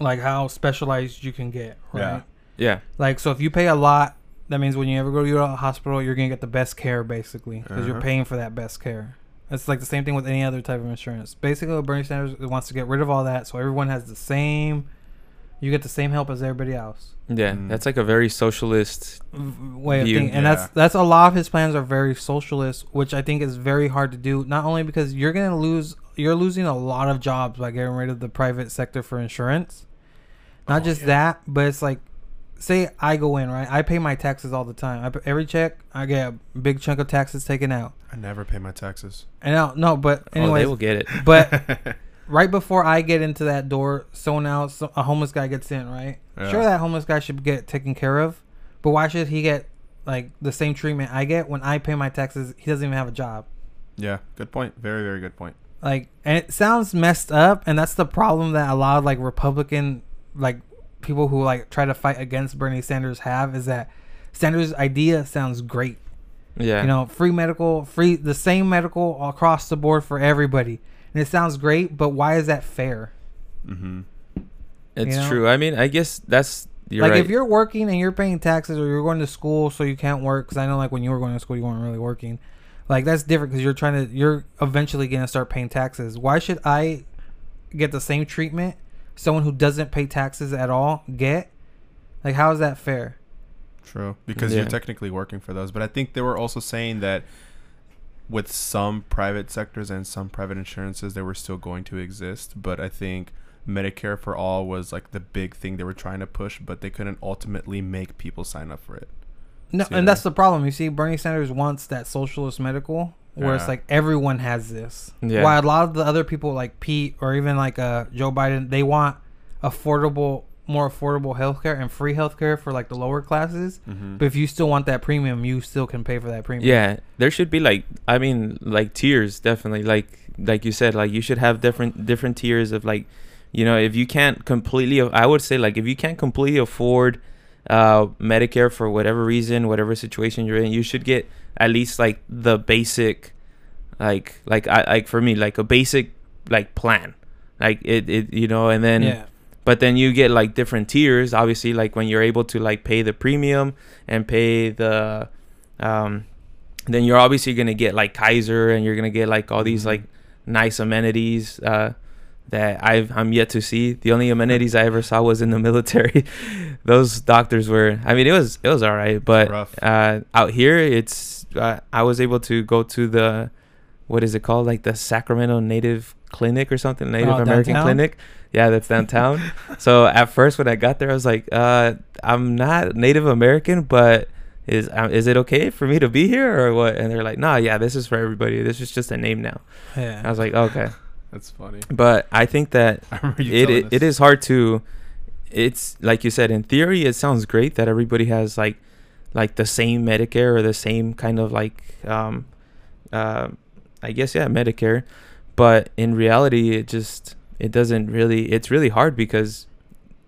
like how specialized you can get. Right. Yeah. yeah, Like so, if you pay a lot, that means when you ever go to your hospital, you're gonna get the best care basically because you're Uh-huh. paying for that best care. It's like the same thing with any other type of insurance. Basically, what Bernie Sanders wants to get rid of all that, so everyone has the same. You get the same help as everybody else. yeah. Mm. That's like a very socialist. v- Way of View. thinking, and Yeah. that's that's a lot of his plans are very socialist, which I think is very hard to do. Not only because you're gonna lose, you're losing a lot of jobs by getting rid of the private sector for insurance. Not Oh, just yeah. that, but it's like, say I go in right, I pay my taxes all the time. I, every check, I get a big chunk of taxes taken out. I never pay my taxes. And no, no, but oh, anyway, they will get it. but right before I get into that door, someone else, a homeless guy gets in, right? Yeah. Sure, that homeless guy should get taken care of, but why should he get like the same treatment I get when I pay my taxes? He doesn't even have a job. yeah, good point. Very, very good point. Like, and it sounds messed up, and that's the problem that a lot of like Republican, like people who like try to fight against Bernie Sanders have is that Sanders' idea sounds great. Yeah, You know, free medical, free the same medical across the board for everybody, and it sounds great. But why is that fair? Mm-hmm. it's you know? true. I mean, I guess that's you're like right. if you're working and you're paying taxes or you're going to school so you can't work because i know like when you were going to school you weren't really working Like that's different because you're trying to you're eventually gonna start paying taxes. Why should I get the same treatment someone who doesn't pay taxes at all get? Like how is that fair? True, because Yeah. you're technically working for those. But I think they were also saying that with some private sectors and some private insurances, they were still going to exist. But I think Medicare for all was like the big thing they were trying to push, but they couldn't ultimately make people sign up for it. No, and that? that's the problem. You see, Bernie Sanders wants that socialist medical, where it's like everyone has this. Yeah. While a lot of the other people, like Pete or even like uh, Joe Biden, they want affordable, more affordable healthcare and free healthcare for like the lower classes. Mm-hmm. But if you still want that premium, you still can pay for that premium. Yeah, there should be like I mean like tiers definitely like like you said like you should have different different tiers of like you know if you can't completely I would say like if you can't completely afford uh Medicare for whatever reason whatever situation you're in you should get at least like the basic like like I like for me like a basic like plan like it it you know and then yeah. but then you get like different tiers obviously like when you're able to like pay the premium and pay the um then you're obviously gonna get like kaiser and you're gonna get like all these Mhm. like nice amenities uh that I've I'm yet to see. The only amenities I ever saw was in the military. Those doctors were I mean it was it was all right, but rough. uh out here it's uh, I was able to go to the what is it called like the Sacramento Native Clinic or something Native Oh, American downtown? Clinic. Yeah, that's downtown. so at first when I got there I was like uh I'm not Native American but is um, is it okay for me to be here or what? And they're like, "Nah, yeah, this is for everybody. This is just a name now." Yeah. I was like, "Okay." That's funny. But I think that I it, it it is hard to it's like you said in theory it sounds great that everybody has like like the same medicare or the same kind of like um uh i guess yeah medicare but in reality it just it doesn't really it's really hard because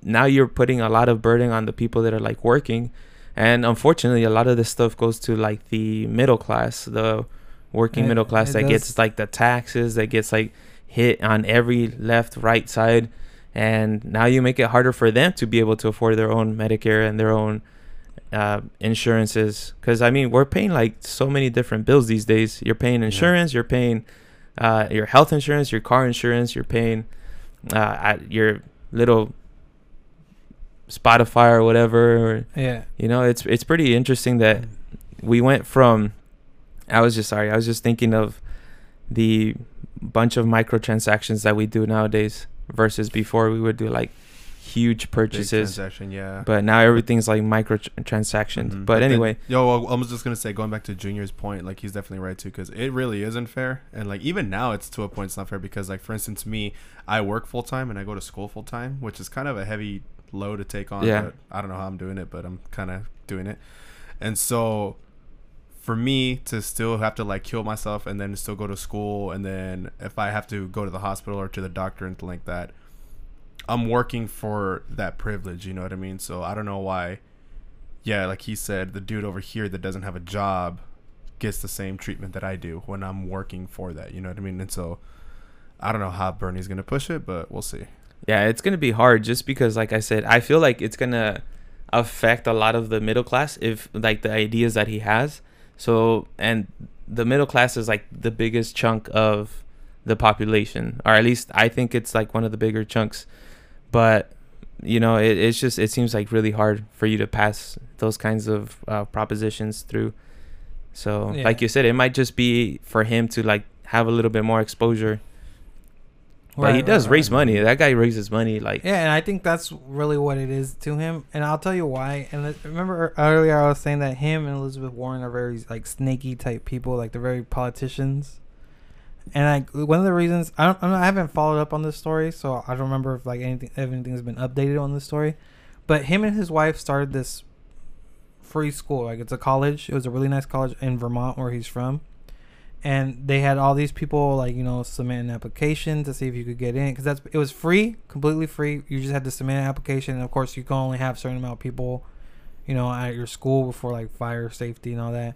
now you're putting a lot of burden on the people that are like working and unfortunately a lot of this stuff goes to like the middle class the working It- middle class that does. gets like the taxes that gets like hit on every left right side. And now you make it harder for them to be able to afford their own medicare and their own uh, insurances. Because i mean we're paying like so many different bills these days. You're paying insurance you're paying uh, your health insurance your car insurance you're paying uh, at your little spotify or whatever. Or, Yeah. you know it's it's pretty interesting that we went from i was just sorry i was just thinking of the bunch of microtransactions that we do nowadays versus before we would do like huge purchases yeah. but now everything's like microtransactions Mhm. but then- anyway yo, well, I was just gonna say, going back to Junior's point, like he's definitely right too, because it really isn't fair, and like even now, it's to a point it's not fair because, like for instance, me, I work full time and I go to school full time, which is kind of a heavy load to take on. Yeah. but I don't know how I'm doing it, but I'm kind of doing it, and so for me to still have to like kill myself and then still go to school and then if I have to go to the hospital or to the doctor and like that, I'm working for that privilege, you know what I mean? So I don't know why yeah, like he said, the dude over here that doesn't have a job gets the same treatment that I do when I'm working for that. You know what I mean? And so I don't know how Bernie's gonna push it, but we'll see. yeah it's gonna be hard just because like i said i feel like it's gonna affect a lot of the middle class if like the ideas that he has so and the middle class is like the biggest chunk of the population or at least i think it's like one of the bigger chunks but you know it, it's just it seems like really hard for you to pass those kinds of uh, propositions through so Yeah. like you said it might just be for him to like have a little bit more exposure but he does right, raise right. money. That guy raises money like Yeah, and I think that's really what it is to him. And I'll tell you why. And remember earlier I was saying that him and Elizabeth Warren are very like snaky type people, like they're very politicians. And like one of the reasons I don't, I'm not- I haven't followed up on this story, so I don't remember if like anything if anything's been updated on this story. But him and his wife started this free school. Like it's a college. It was a really nice college in Vermont where he's from. And they had all these people like you know submit an application to see if you could get in because that's it was free, completely free. You just had to submit an application, and of course you can only have a certain amount of people, you know, at your school before like fire safety and all that.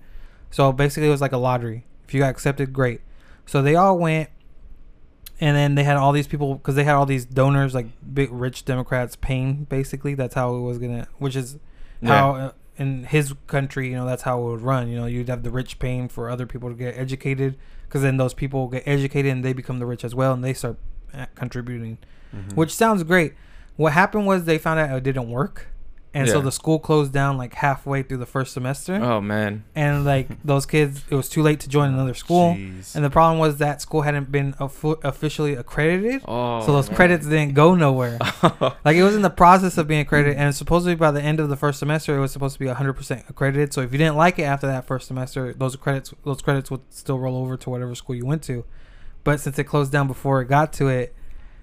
So basically, it was like a lottery. If you got accepted, great. So they all went, and then they had all these people because they had all these donors, like big rich Democrats, paying. Basically, that's how it was gonna, which is how uh, in his country, you know, that's how it would run. You know, you'd have the rich paying for other people to get educated, because then those people get educated and they become the rich as well, and they start uh, contributing, Mhm. which sounds great. What happened was they found out it didn't work, and so the school closed down like halfway through the first semester, Oh man. and like those kids, it was too late to join another school. Jeez. And the problem was that school hadn't been officially accredited, Oh. so those man. credits didn't go nowhere. Like it was in the process of being accredited, and supposedly by the end of the first semester, it was supposed to be 100% accredited. So if you didn't like it after that first semester, those credits those credits would still roll over to whatever school you went to. But since it closed down before it got to it,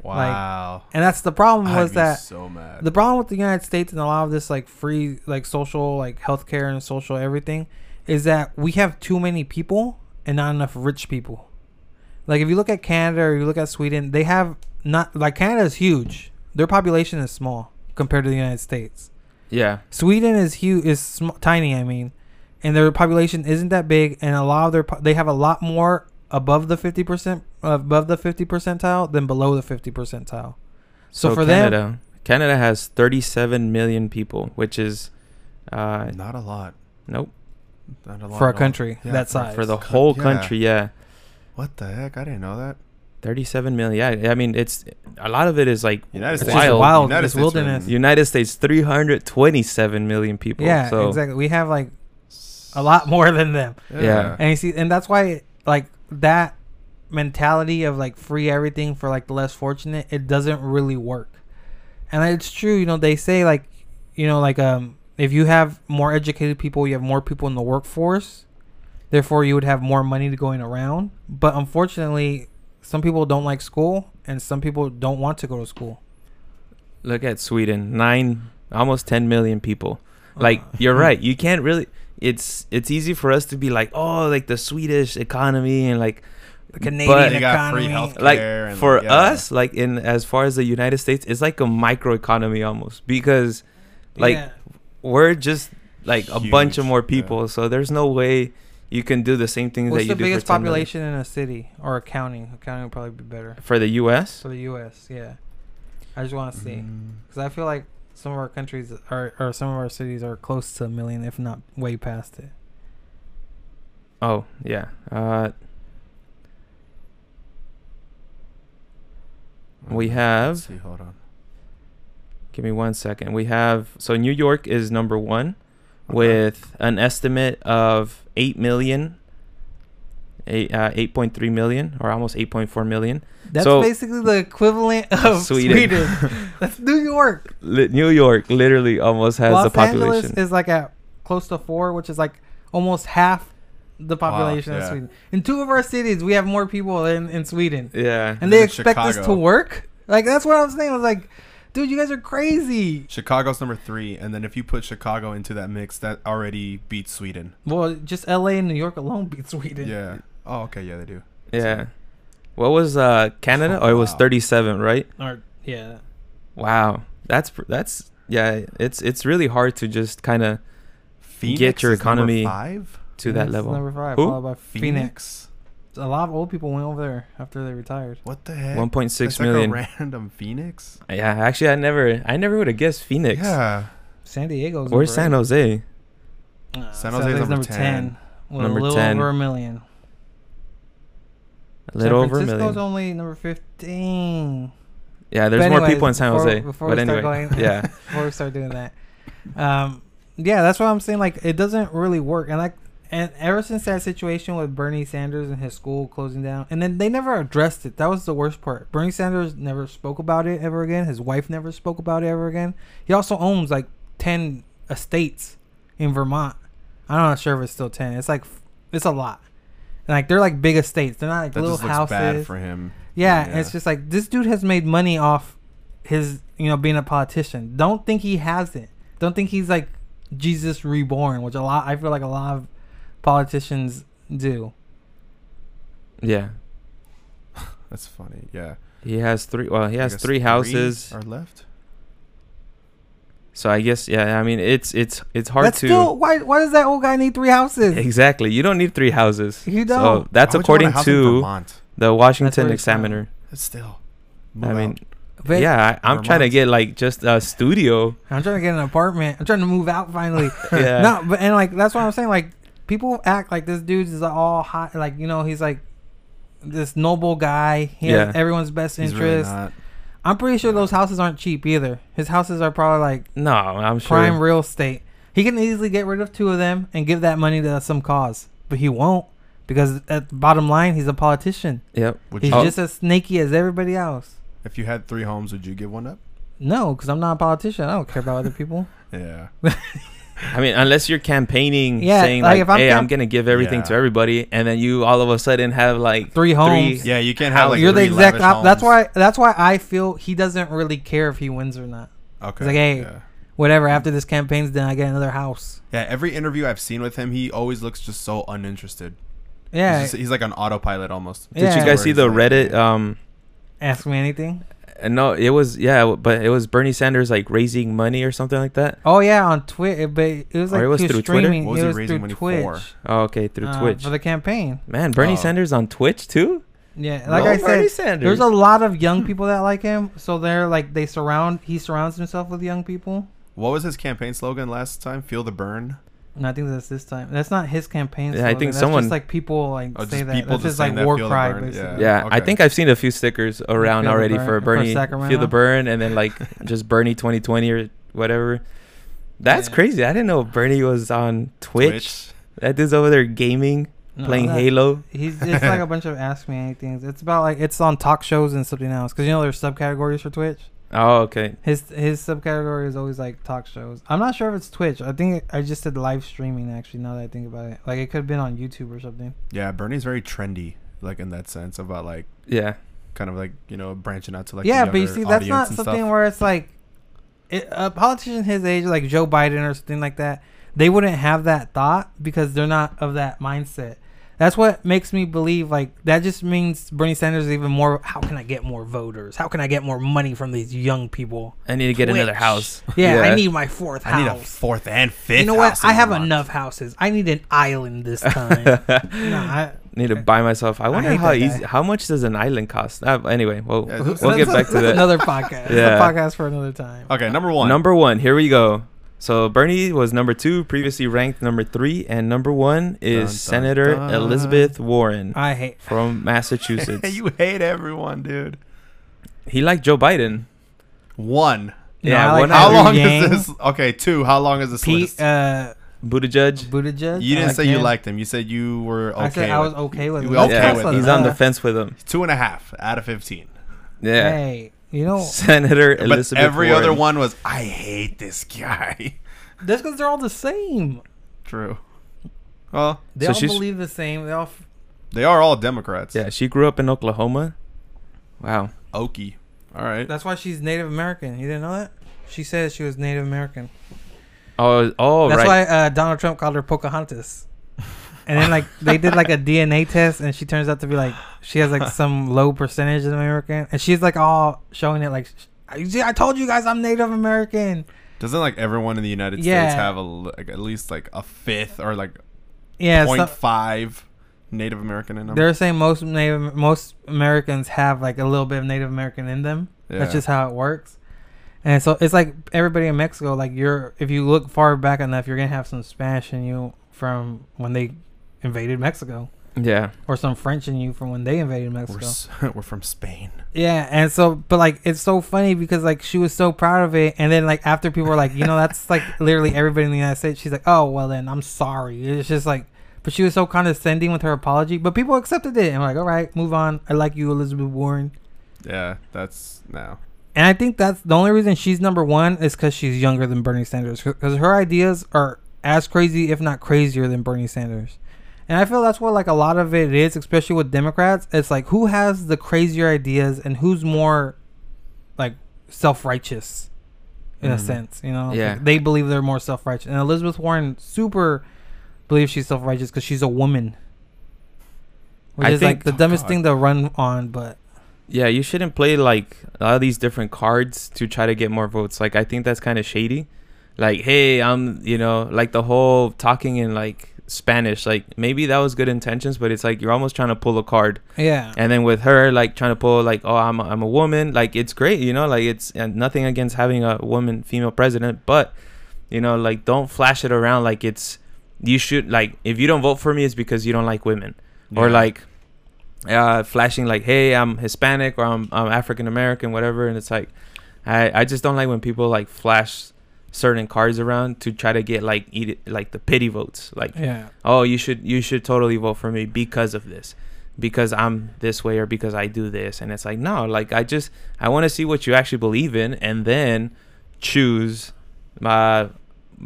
wow. and that's the problem I'd was be that so mad. the problem with the United States and a lot of this like free like social like healthcare and social everything is that we have too many people and not enough rich people. Like if you look at Canada or you look at Sweden, they have not like Canada is huge. Their population is small compared to the United States. Yeah. Sweden is huge is sm- tiny, I mean, and their population isn't that big and a lot of their po- they have a lot more above the 50% above the 50 percentile than below the 50 percentile. So, So, for them Canada, Canada has 37 million people, which is, uh, Not a lot. nope, Not a lot for a country Yeah, that for- size. for the Co- whole yeah. country. Yeah, What the heck? I didn't know that. 37 million. Yeah, I mean, it's a lot of it is like United It's States. wild. wild. United It's States wilderness. in- United States 327 million people. yeah, so, exactly. We have like a lot more than them. Yeah. And you see and that's why like that mentality of like free everything for like the less fortunate, it doesn't really work. And it's true, you know, they say like you know, like um if you have more educated people, you have more people in the workforce. Therefore, you would have more money to going around. But unfortunately, some people don't like school, and some people don't want to go to school. Look at Sweden, nine, almost 10 million people. Like Uh, you're right. You can't really. It's it's easy for us to be like, oh, like the Swedish economy and like the Canadian But- They got free economy. like and, for like, yeah. us, like in as far as the United States, it's like a micro economy almost because like Yeah. we're just like a bunch of Huge, more yeah. people. So there's no way you can do the same things What's that you the do biggest for 10 million. population in a city or a county? A county would probably be better for the U.S. for the U.S. Yeah, I just want to see Mm. because I feel like some of our countries are or some of our cities are close to a million, if not way past it. Oh yeah. Uh, We Let's have- see, hold on. give me one second. We have so New York is number one Okay. with an estimate of eight million. Eight, uh, 8.3 million or almost 8.4 million. That's So- basically the equivalent of Sweden. Sweden. That's New York. Li- New York literally almost has Los the population. Angeles is like at close to four, which is like almost half the population of yeah. Sweden. In two of our cities, we have more people in in Sweden. yeah. and they Then expect this to work. Like that's what I'm saying. I was like, dude, you guys are crazy. Chicago's number three, and then if you put Chicago into that mix, that already beats Sweden. Well, just L.A. and New York alone beat Sweden. Yeah. Oh, okay. Yeah, they do. Yeah. What was uh Canada? Oh, it was Wow. 37, right? Or yeah. Wow. That's that's yeah, it's it's really hard to just kind of Get your economy five. to that Phoenix is level. Number five, Who? followed by Phoenix. Phoenix. A lot of old people went over there after they retired. What the heck? 1.6 It's like million. a random Phoenix. yeah, actually I never I never would have guessed Phoenix. Yeah. San Diego's Where's San Jose? Uh, San Jose's number 10. with Number a little 10. over a million. A little San over a million. only number fifteen. Yeah, there's But more people in San before- Jose. before but we start anyway, going- yeah. Before we start doing that, um, yeah, that's what I'm saying. Like, it doesn't really work, and like, and ever since that situation with Bernie Sanders and his school closing down, and then they never addressed it. That was the worst part. Bernie Sanders never spoke about it ever again. His wife never spoke about it ever again. He also owns like ten estates in Vermont. I'm not sure if it's still ten. It's like it's a lot. And like they're like big estates. They're not like That little just looks houses. bad for him. Yeah, Yeah. it's just like this dude has made money off his, you know, being a politician. Don't think he hasn't. Don't think he's like Jesus reborn, which a lot I feel like a lot of politicians do. Yeah. That's funny. Yeah. He has three well, he has guess three houses. are left. So I guess yeah, I mean it's it's it's hard That's to still why why does that old guy need three houses? Exactly. You don't need three houses. You don't. that's Why would you want a according to the Washington where he's from. Examiner. It's still. I mean. But yeah, I, I'm trying to get like just a studio. I'm trying to get an apartment. I'm trying to move out finally. Yeah. No, but and like that's what I'm saying. Like people act like this dude is all hot. Like you know, he's like this noble guy. He Yeah. has everyone's best He's really interest. not. I'm pretty sure those houses aren't cheap either. His houses are probably like No, I'm sure. prime real estate. He can easily get rid of two of them and give that money to some cause, but he won't because at the bottom line, he's a politician. Yep. Would He's you, Oh. just as snaky as everybody else. if you had three homes, would you give one up? No, because I'm not a politician. I don't care about other people. Yeah. I mean, unless you're campaigning, Yeah, saying like, like, if I'm "Hey, camp- I'm gonna give everything Yeah. to everybody," and then you all of a sudden have like Three homes. Yeah, you can't have like You're the exact. Op- that's why. That's why I feel he doesn't really care if he wins or not. Okay. like, hey, yeah. Whatever. After this campaign's done, I get another house. Yeah, every interview I've seen with him, he always looks just so uninterested. Yeah. He's, just- he's like on autopilot almost. Did you guys see the Reddit? Um, Ask me anything. No, it was yeah, but it was Bernie Sanders like raising money or something like that. Oh yeah, on Twitter, but it was Or like it was he was Twitter? streaming. What was it he was raising through money Twitch. for? Oh, okay, through uh, Twitch. for the campaign. Man, Bernie Oh. Sanders on Twitch too. Yeah, like No I Bernie said, Sanders. there's a lot of young people that like him. So they're like they surround. He surrounds himself with young people. What was his campaign slogan last time? Feel the Bern. And I think that's this time. That's not his campaign. Yeah, I think that's someone- just like people like Oh, say that. people That's just just like saying that, war feel cry, burn, basically. yeah. Yeah, I think I've seen a few stickers around Feel already burn- for for Bernie. Feel the Bern, and then like just Bernie 2020 or whatever. That's Yeah. crazy. I didn't know Bernie was on Twitch. That dude's over there gaming, No, playing that- Halo. He's it's like a bunch of ask me anything. It's about like it's on talk shows and something else because you know there's subcategories for Twitch. Oh, okay. His his subcategory is always like talk shows. I'm not sure if it's Twitch. I think I just said live streaming actually. Now that I think about it, like it could have been on YouTube or something. Yeah, Bernie's very trendy, like in that sense about like Yeah. kind of like you know branching out to like yeah, but you see, that's not something stuff. where it's like it, a politician his age, like Joe Biden or something like that. They wouldn't have that thought because they're not of that mindset. That's what makes me believe like that just means Bernie Sanders is even more how can I get more voters? How can I get more money from these young people? I need to get another house. Yeah, I need my fourth I need a house. fourth and fifth. you know what? house I have Vermont. enough houses. I need an island this time. no, I, Need to buy myself. I wonder hate how that guy. easy. How much does an island cost? Uh, anyway, well, Yeah, we'll get back to that. Another podcast. Yeah. Yeah. A podcast for another time. Okay, number one. Number one. Here we go. So Bernie was number two, previously ranked number three, and number one is Dun, dun, Senator dun. Elizabeth Warren I hate. from Massachusetts. you hate everyone, dude. he liked Joe Biden. One. Yeah, I like How long Yang, is this? Okay, two. How long is this Pete, list? uh, Buttigieg. Buttigieg. you didn't like say you liked him. You said you were okay. I said I was okay with. Him. okay yeah, with him. he's on the fence with him. Two and a half out of fifteen. Yeah. Hey, you know, Senator But every Warren. other one was, I hate this guy. that's because they're all the same. True. Well, They So all she's- believe the same. They all. F- they are all Democrats. Yeah, she grew up in Oklahoma. Wow. Okie. All right. that's why she's Native American. You didn't know that? She says she was Native American. Oh, oh, That's right. why uh, Donald Trump called her Pocahontas. And then like they did like a DNA test, and she turns out to be like she has like some low percentage of American, and she's like all showing it like, see, I told you guys I'm Native American. Doesn't like everyone in the United Yeah. States have a like, at least like a fifth or like Yeah, point so, five Native American in them? they're saying most Native most Americans have like a little bit of Native American in them. That's just how it works. And so it's like everybody in Mexico, like you're if you look far back enough, you're gonna have some Spanish in you from when they invaded Mexico, yeah. or some French in you from when they invaded We're, Mexico. s- we're from Spain. Yeah, and so, but like, it's so funny because like she was so proud of it, and then like after people were like, you know, that's like literally everybody in the United States. She's like, oh well, then I'm sorry. It's just like, but she was so condescending with her apology, but people accepted it, and we're like, all right, move on. I like you, Elizabeth Warren, Yeah, that's now. and I think that's the only reason she's number one is because she's younger than Bernie Sanders, because her ideas are as crazy, if not crazier, than Bernie Sanders. And I feel that's what like a lot of it is, especially with Democrats. It's like who has the crazier ideas and who's more like self righteous in a Mhm. sense, you know? Yeah. Like, they believe they're more self righteous. And Elizabeth Warren super believes she's self righteous because she's a woman. Which I is think- like the dumbest God. thing to run on, but Yeah, you shouldn't play like a lot of these different cards to try to get more votes. Like I think that's kind of shady. Like, hey, I'm, you know, like the whole talking in like Spanish. Like maybe that was good intentions, but it's like you're almost trying to pull a card. Yeah. And then with her, like trying to pull like, oh, I'm a, I'm a woman. Like it's great, you know. Like it's and nothing against having a woman female president, but you know, like don't flash it around like it's you should like if you don't vote for me, it's because you don't like women, or like uh flashing like, hey, I'm Hispanic or I'm I'm African American, whatever. And it's like, I I just don't like when people like flash certain cards around to try to get like eat it, like the pity votes. Like Yeah. oh you should you should totally vote for me because of this. Because i'm this way or because i do this. And it's like no like i just i want to see what you actually believe in and then choose uh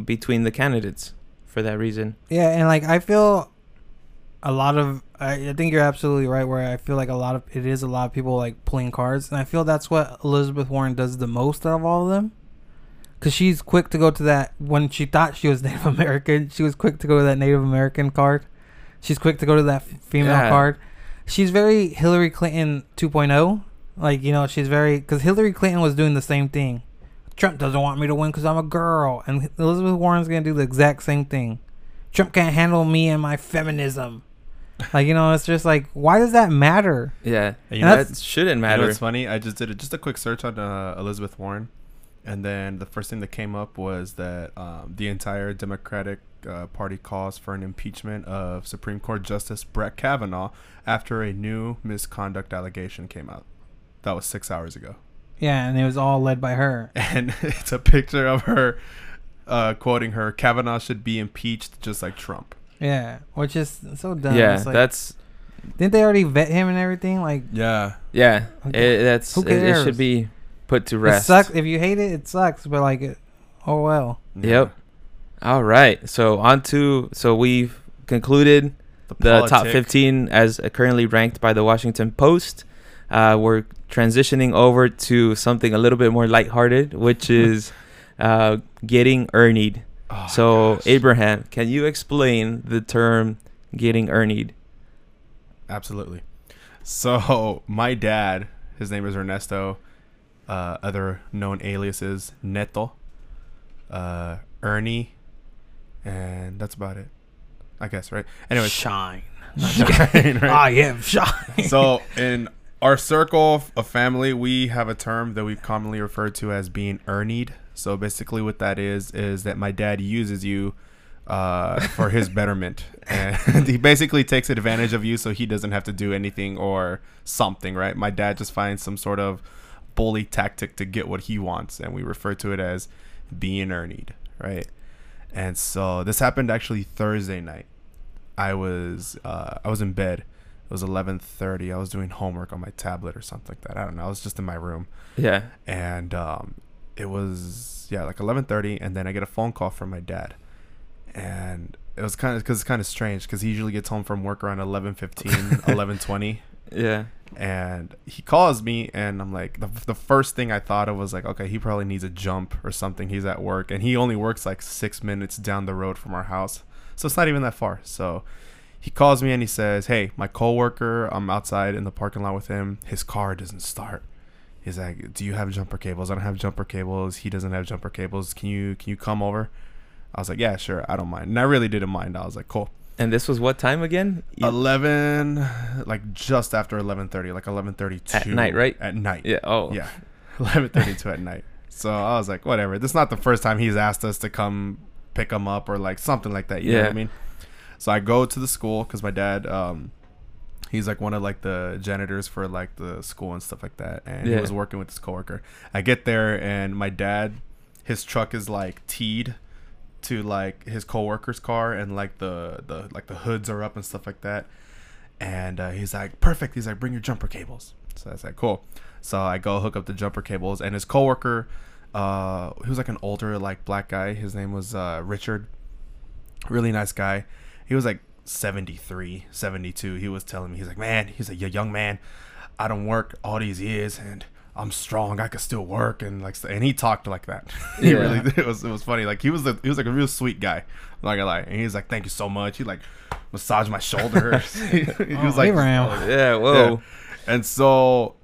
between the candidates for that reason. Yeah, and like I feel a lot of I, I think you're absolutely right where I feel like a lot of it is a lot of people like playing cards. And I feel that's what Elizabeth Warren does the most out of all of them. Cuz she's quick to go to that when she thought she was Native American, she was quick to go to that Native American card. She's quick to go to that f- female Yeah. card. She's very Hillary Clinton 2.0. Like, you know, she's very cuz Hillary Clinton was doing the same thing. Trump doesn't want me to win because I'm a girl. And Elizabeth Warren's going to do the exact same thing. Trump can't handle me and my feminism. Like, you know, it's just like, why does that matter? yeah you know- that shouldn't You know matter what's funny? I just did a, just a quick search on uh, Elizabeth Warren, and then the first thing that came up was that um, the entire Democratic uh, Party calls for an impeachment of Supreme Court Justice Brett Kavanaugh after a new misconduct allegation came out. That was six hours ago, Yeah, and it was all led by her. and it's a picture of her uh, quoting her: "Kavanaugh should be impeached just like Trump." Yeah, which is so dumb. yeah It's like, that's didn't they already vet him and everything? Like, Yeah, yeah Okay. it, that's Who it, it should be put to rest. it rest sucks. If you hate it, it sucks. But like, it, oh well. Yep. all right so on to so we've concluded the top 15 as currently ranked by the Washington Post. Uh, we're transitioning over to something a little bit more lighthearted, which is uh, getting ernied. Oh, so, gosh. Abraham, can you explain the term getting ernied? Absolutely. So my dad, his name is Ernesto. Uh, other known aliases Neto, uh, Ernie, and that's about it. I guess right. Anyway, shine. Shine, right? I am shine. so in our circle of- of family, we have a term that we commonly refer to as being ernied. So basically, what that is is that my dad uses you uh, for his betterment, and he basically takes advantage of you so he doesn't have to do anything or something. Right? My dad just finds some sort of bully tactic to get what he wants, and we refer to it as being ernied. Right? And so this happened actually Thursday night. I was uh, I was in bed. It was 11:30. I was doing homework on my tablet or something like that. I don't know. I was just in my room, Yeah. and um, it was yeah like 11:30, and then I get a phone call from my dad, and it was kind of because it's kind of strange because he usually gets home from work around 11:15, 11:20, Yeah. and he calls me, and I'm like the, the first thing I thought of was like okay he probably needs a jump or something. He's at work, and he only works like six minutes down the road from our house, so it's not even that far. So he calls me and he says, "Hey, my coworker, I'm outside in the parking lot with him. His car doesn't start. He's like, "Do you have jumper cables? I don't have jumper cables. He doesn't have jumper cables. Can you can you come over?" I was like, "Yeah, sure. I don't mind." And I really didn't mind. I was like, "Cool." And this was what time again? 11 like just after 11:30, like 11:32 At night, right? At night. yeah. Oh. Yeah. 11:32 at night. So I was like, "Whatever. This is not the first time he's asked us to come pick him up or like something like that." You know what Yeah. I mean? So I go to the school cuz my dad um he's like one of like the janitors for like the school and stuff like that and Yeah. he was working with his coworker. I get there and my dad his truck is like teed to like his coworker's car and like the the like the hoods are up and stuff like that. And uh, he's like, "Perfect." He's like, "Bring your jumper cables." So I like, "Cool." So I go hook up the jumper cables and his coworker uh he was like an older like black guy. His name was uh Richard. Really nice guy. He was like 73, 72. He was telling me he's like, "Man, he's a young man. I don't work all these years and I'm strong. I could still work and like and he talked like that. he Yeah. really it was it was funny. Like he was the he was like a real sweet guy. I'm not gonna lie. And he's like, "Thank you so much." He like massaged my shoulder. he was Oh, like, Abraham. Yeah. Whoa. and so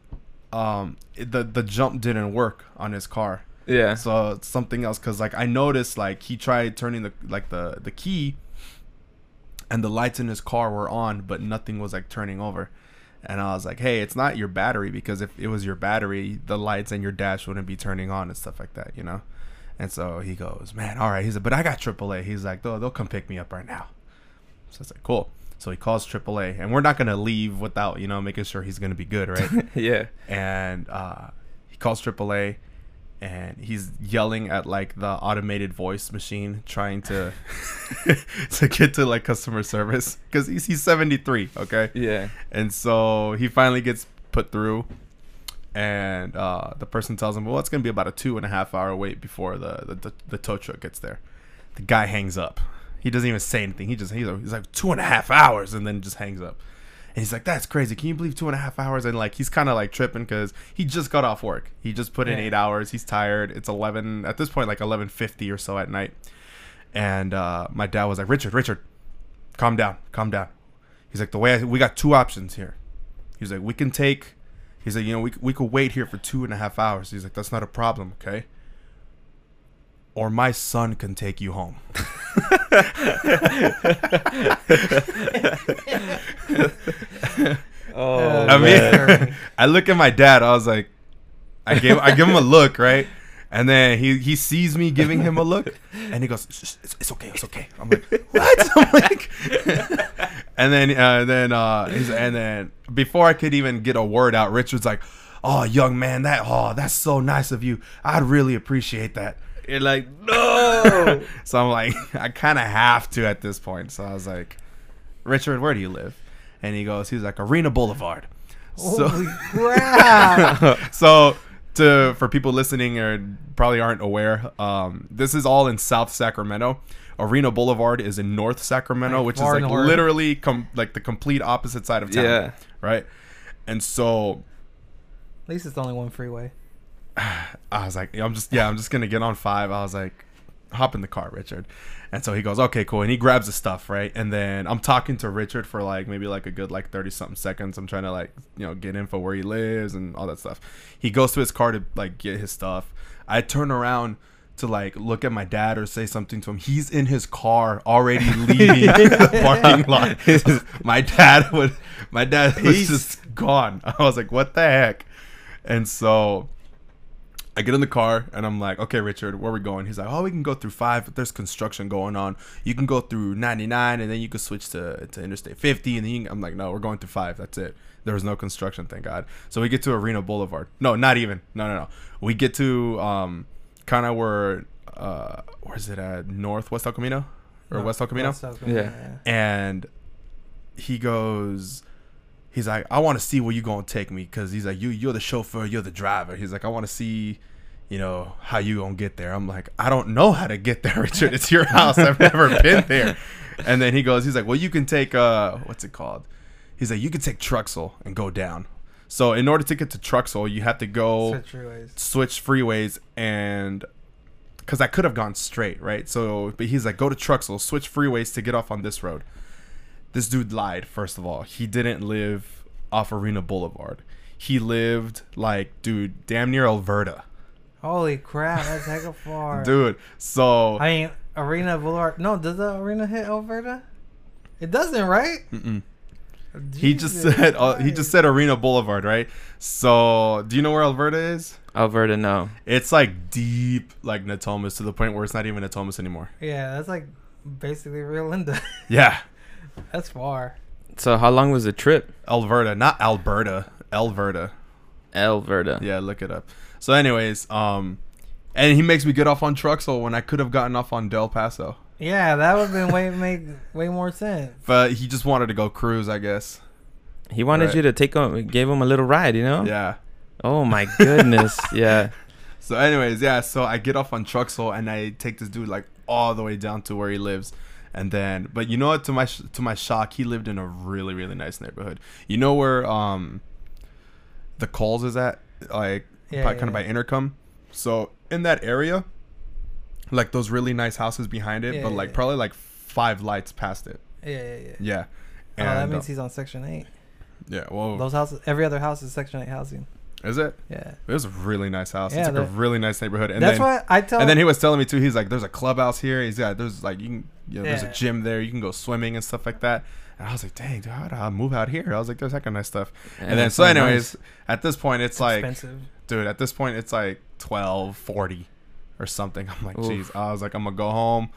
um the the jump didn't work on his car. Yeah. So something else because like I noticed like he tried turning the like the the key, and the lights in his car were on, but nothing was like turning over. And I was like, "Hey, it's not your battery because if it was your battery, the lights and your dash wouldn't be turning on and stuff like that, you know." And so he goes, "Man, all right." He's like, "But I got AAA." He's like, "They'll they'll come pick me up right now." So I was like, "Cool." So he calls AAA, and we're not gonna leave without you know making sure he's gonna be good, right? yeah. and uh, he calls AAA, and he's yelling at like the automated voice machine, trying to to get to like customer service because he's he's seventy three, okay, Yeah. and so he finally gets put through, and uh, the person tells him, "Well, it's gonna be about a two and a half hour wait before the the, the, the tow truck gets there." The guy hangs up. He doesn't even say anything. He just he's, he's like two and a half hours, and then just hangs up. And he's like, "That's crazy. Can you believe two and a half hours?" And like he's kind of like tripping because he just got off work. He just put in Yeah. eight hours. He's tired. It's eleven at this point, like eleven fifty or so at night. And uh, my dad was like, "Richard, Richard, calm down, calm down." He's like, "The way I, we got two options here." He's like, "We can take." He's like, "You know, we we could wait here for two and a half hours." He's like, "That's not a problem, okay?" Or my son can take you home. Oh, I man. mean, I look at my dad. I was like, I gave I give him a look, right? And then he he sees me giving him a look, and he goes, "It's, it's, it's okay, it's okay." I'm like, "What?" I'm like, and then uh, then uh, he's, and then before I could even get a word out, Richard's like, "Oh, young man, that oh, that's so nice of you. I'd really appreciate that." You're like, no. So I'm like, I kind of have to at this point. So I was like, Richard, where do you live? And he goes, he's like, Arena Boulevard. So, Holy crap! so to for people listening or probably aren't aware, um, this is all in South Sacramento. Arena Boulevard is in North Sacramento, Like which is like north. literally com- like the complete opposite side of town. Yeah. Right. And so At least it's only one freeway. I was like, I'm just yeah, I'm just gonna get on five. I was like, hop in the car, Richard. And so he goes, okay, cool. And he grabs the stuff, right? And then I'm talking to Richard for like maybe like a good like thirty something seconds. I'm trying to like you know get info where he lives and all that stuff. He goes to his car to like get his stuff. I turn around to like look at my dad or say something to him. He's in his car already leaving the parking lot. my dad would my dad was He's- just gone. I was like, what the heck? And so I get in the car and I'm like, okay, Richard, where are we going? He's like, oh, we can go through five, but there's construction going on. You can go through 99 and then you can switch to, to Interstate 50. And then you can, I'm like, no, we're going through five. That's it. There was no construction, thank God. So we get to Arena Boulevard. No, not even. No, no, no. We get to um, kind of where, uh, where is it at? Northwest El Camino? Or No, West El Camino? West El Camino, Yeah. and he goes he's like i want to see where you're gonna take me because he's like you you're the chauffeur you're the driver. He's like i want to see you know how you gonna get there. I'm like i don't know how to get there richard. It's your house. I've never been there. And then he goes he's like well you can take uh what's it called? He's like you can take truxel and go down. So in order to get to truxel you have to go Switch freeways. switch freeways and because I could have gone straight, right? So, but he's like, go to Truxel, switch freeways to get off on this road. This dude lied. First of all, he didn't live off Arena Boulevard. He lived like, dude, damn near Alberta, Holy crap! That's hecka far. dude. So, I mean, Arena Boulevard. No, does the arena hit Alberta? It doesn't, right? mm-mm. he just said uh, he just said Arena Boulevard, right? So, do you know where Alberta is? Alberta, no. It's like deep, like Natomas, to the point where it's not even Natomas anymore. Yeah, that's like basically Rio Linda. Yeah, that's far. So how long was the trip? Alberta, not Alberta, Alberta. Alberta. Yeah, look it up. So, anyways, um, and he makes me get off on Truxel when I could have gotten off on Del Paso, Yeah, that would have been way make way more sense. but he just wanted to go cruise, I guess. He wanted Right. you to take him, gave him a little ride, you know? Yeah. Oh my goodness. yeah. So, anyways, yeah. So I get off on Truxel and I take this dude like all the way down to where he lives, and then, but you know what? To my sh- to my shock, he lived in a really really nice neighborhood. You know where um, the calls is at, like Yeah, by, yeah, kind of by. Intercom. So in that area, like those really nice houses behind it, Yeah, but like probably like five lights past it. Yeah, yeah, yeah. Yeah. oh, that means uh, he's on Section Eight. yeah. Well, Those houses, every other house is Section Eight housing. is it? Yeah, It was a really nice house. Yeah, it's like a really nice neighborhood. And that's then, why I tell. and then he was telling me too. He's like, "There's a clubhouse here. He's got there's like you can you know, there's a gym there. You can go swimming and stuff like that. And I was like, dang, dude, how would I move out here? I was like, there's kind of nice stuff. And then, so, anyways, nice. at this point, it's like, expensive. dude, at this point, it's like twelve forty or something. I'm like, jeez. I was like, I'm gonna go home.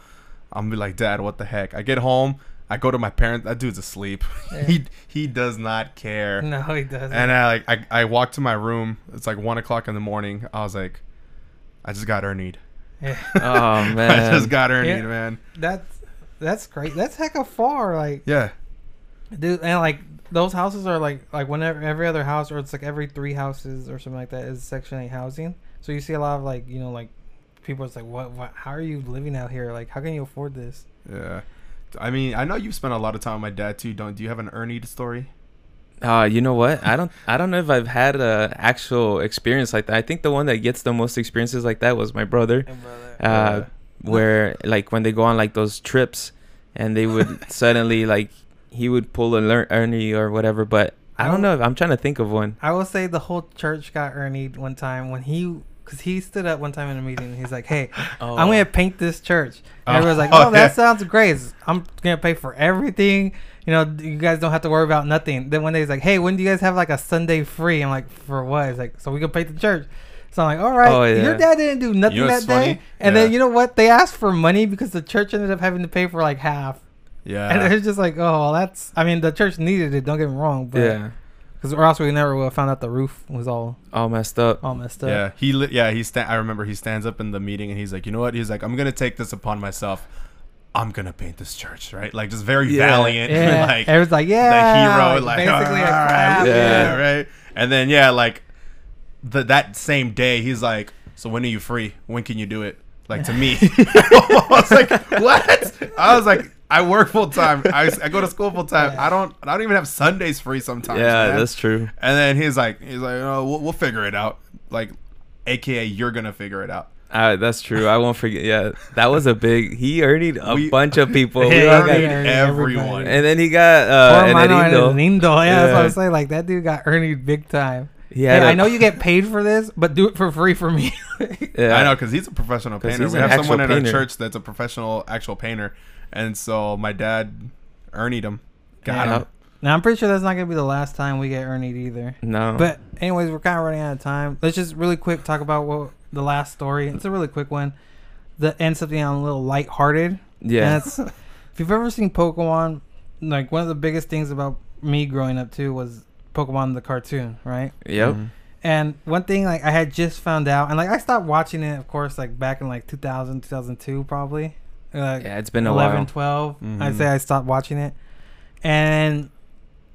I'm gonna be like, Dad, what the heck? I get home. I go to my parents. That dude's asleep. Yeah. he he does not care. No, he doesn't. And I like I, I walk to my room. It's like one o'clock in the morning. I was like, I just got Ernied. yeah. Oh man. I just got Ernied, Yeah. man. that's that's great. That's heck hecka far. Like, Yeah. dude, and like those houses are like like whenever every other house or it's like every three houses or something like that is Section Eight housing. So you see a lot of like you know like people. It's like, what? What? How are you living out here? Like, how can you afford this? Yeah. I mean, I know you've spent a lot of time with my dad too. Don't do you have an Ernie story? Uh, you know what? I don't. I don't know if I've had a actual experience like that. I think the one that gets the most experiences like that was my brother. Uh, where like when they go on like those trips, and they would suddenly like he would pull a lear- Ernie or whatever. But I don't know. If, I'm trying to think of one. I will say the whole church got Ernie one time when he. Cause he stood up one time in a meeting and he's like, "Hey, Oh. I'm gonna oh. paint this church." And Oh, everyone's like, oh, "Oh, that sounds great. I'm gonna pay for everything. You know, you guys don't have to worry about nothing." Then one day he's like, "Hey, when do you guys have like a Sunday free?" I'm like, "For what?" He's like, "So we can paint the church." So I'm like, "All right." Oh, yeah. Your dad didn't do nothing know that what's day, funny? and then you know what? They asked for money because the church ended up having to pay for like half, Yeah. and Yeah. it's just like, "Oh, well, that's." I mean, the church needed it. Don't get me wrong, but Yeah. because or else we never would have found out the roof was all All messed up. all messed up. Yeah. He li- yeah, he sta- I remember he stands up in the meeting and he's like, "You know what?" He's like, "I'm going to take this upon myself. I'm going to paint this church." Right? Like just very Yeah. valiant Yeah, like everyone's like, yeah, the hero like basically a "All right, crap. yeah, Yeah. right. And then yeah, like the that same day, he's like, "So when are you free? When can you do it?" Like to me, I was like, "What?" I was like, "I work full time. I, I go to school full time. I don't I don't even have Sundays free sometimes." yeah, man." that's true. And then he's like, he's like, "Oh, we'll, we'll figure it out." Like, AKA, you're gonna figure it out. Uh, that's true. I won't forget. Yeah, that was a big. He earned a We- bunch of people. We Yeah, all got- yeah, Ernie yeah, everyone. everybody. and then he got uh, Poor an Mano and Erindo. Lindo. Yeah, that's what I'm saying. Like that dude got Ernie big time. He Hey, had a- I know you get paid for this, but do it for free for me. Yeah. I know because he's a professional 'Cause painter. he's We an have someone in actual our painter. church that's a professional actual painter, and so my dad earned him. Got Yeah. him. now I'm pretty sure that's not gonna be the last time we get Ernie either. No. But anyways, we're kind of running out of time. Let's just really quick talk about what the last story. It's a really quick one. That ends up being a little lighthearted. yeah. And it's, if you've ever seen Pokemon, like one of the biggest things about me growing up too was Pokemon the cartoon, right? Yep. Mhm. And one thing like I had just found out, and like I stopped watching it, of course, like back in like 2000, 2002 probably. Like Yeah, it's been a 11, while. 12. Mhm. I'd say I stopped watching it. And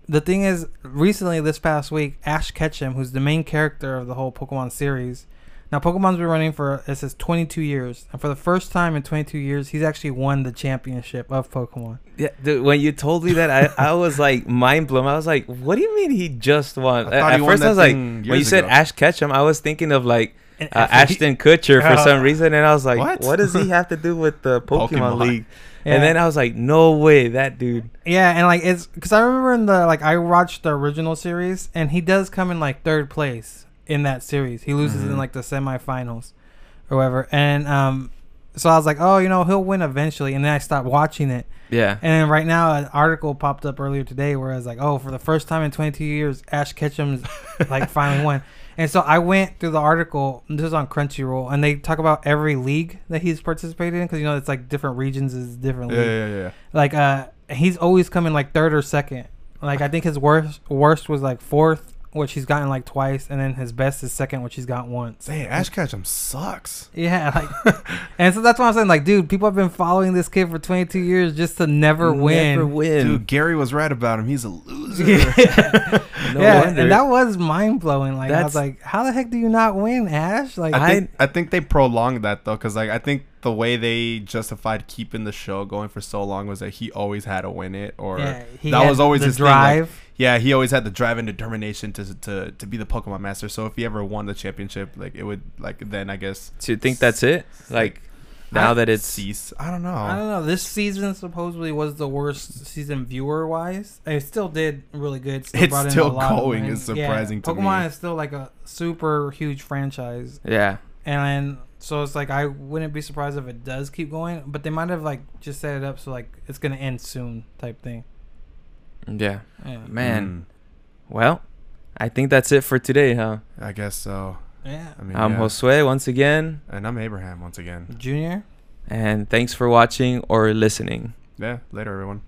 the thing is, recently this past week, Ash Ketchum, who's the main character of the whole Pokemon series, now Pokemon's been running for it says 22 years, and for the first time in 22 years, he's actually won the championship of Pokemon. Yeah, dude, when you told me that, I, I was like mind blown. I was like, "What do you mean he just won?" I thought At he won first, I was like, when you years said. Ash Ketchum, I was thinking of like uh, after he- Ashton Kutcher for some reason, and I was like, What? "What does he have to do with the Pokemon, Pokemon. League?" Yeah. And then I was like, "No way, that dude." Yeah, and like it's because I remember in the like I watched the original series, and he does come in like third place in that series. He loses in Mhm. like the semifinals or whatever, and um, so I was like, oh, you know, he'll win eventually, and then I stopped watching it, Yeah. and then right now an article popped up earlier today where I was like, oh, for the first time in 22 years, Ash Ketchum's like finally won. And so I went through the article. This is on Crunchyroll, and they talk about every league that he's participated in because you know it's like different regions is different Yeah, league yeah, yeah. like uh he's always coming like third or second like i think his worst worst was like fourth which he's gotten like twice and then his best is second which he's got once Dang, Ash Ketchum sucks. yeah like and so that's why i'm saying like dude people have been following this kid for 22 years just to never win Never win. Dude, Gary was right about him. He's a loser. yeah, no yeah wonder. and that was mind-blowing like i was That's- like how the heck do you not win ash like I think I think they prolonged that though, because like I think the way they justified keeping the show going for so long was that he always had to win it, or yeah, he that had was always the his thing, like, drive yeah, he always had the drive and determination to to to be the Pokemon master. So if he ever won the championship, like it would like then I guess So you think that's it? Like now I- that it's cease. I don't know. I don't know. This season supposedly was the worst season viewer wise. It still did really good. Still It's brought in still a lot going. money. It's surprising to Pokemon me. is still like a super huge franchise, yeah. and So it's like I wouldn't be surprised if it does keep going, but they might have like just set it up so like it's gonna end soon type thing. Yeah. Yeah. Man. Well, I think that's it for today, huh? Mm, I guess so. Yeah. I mean, I'm yeah. Josue once again, and I'm Abraham once again. Junior. and thanks for watching or listening. Yeah, later everyone.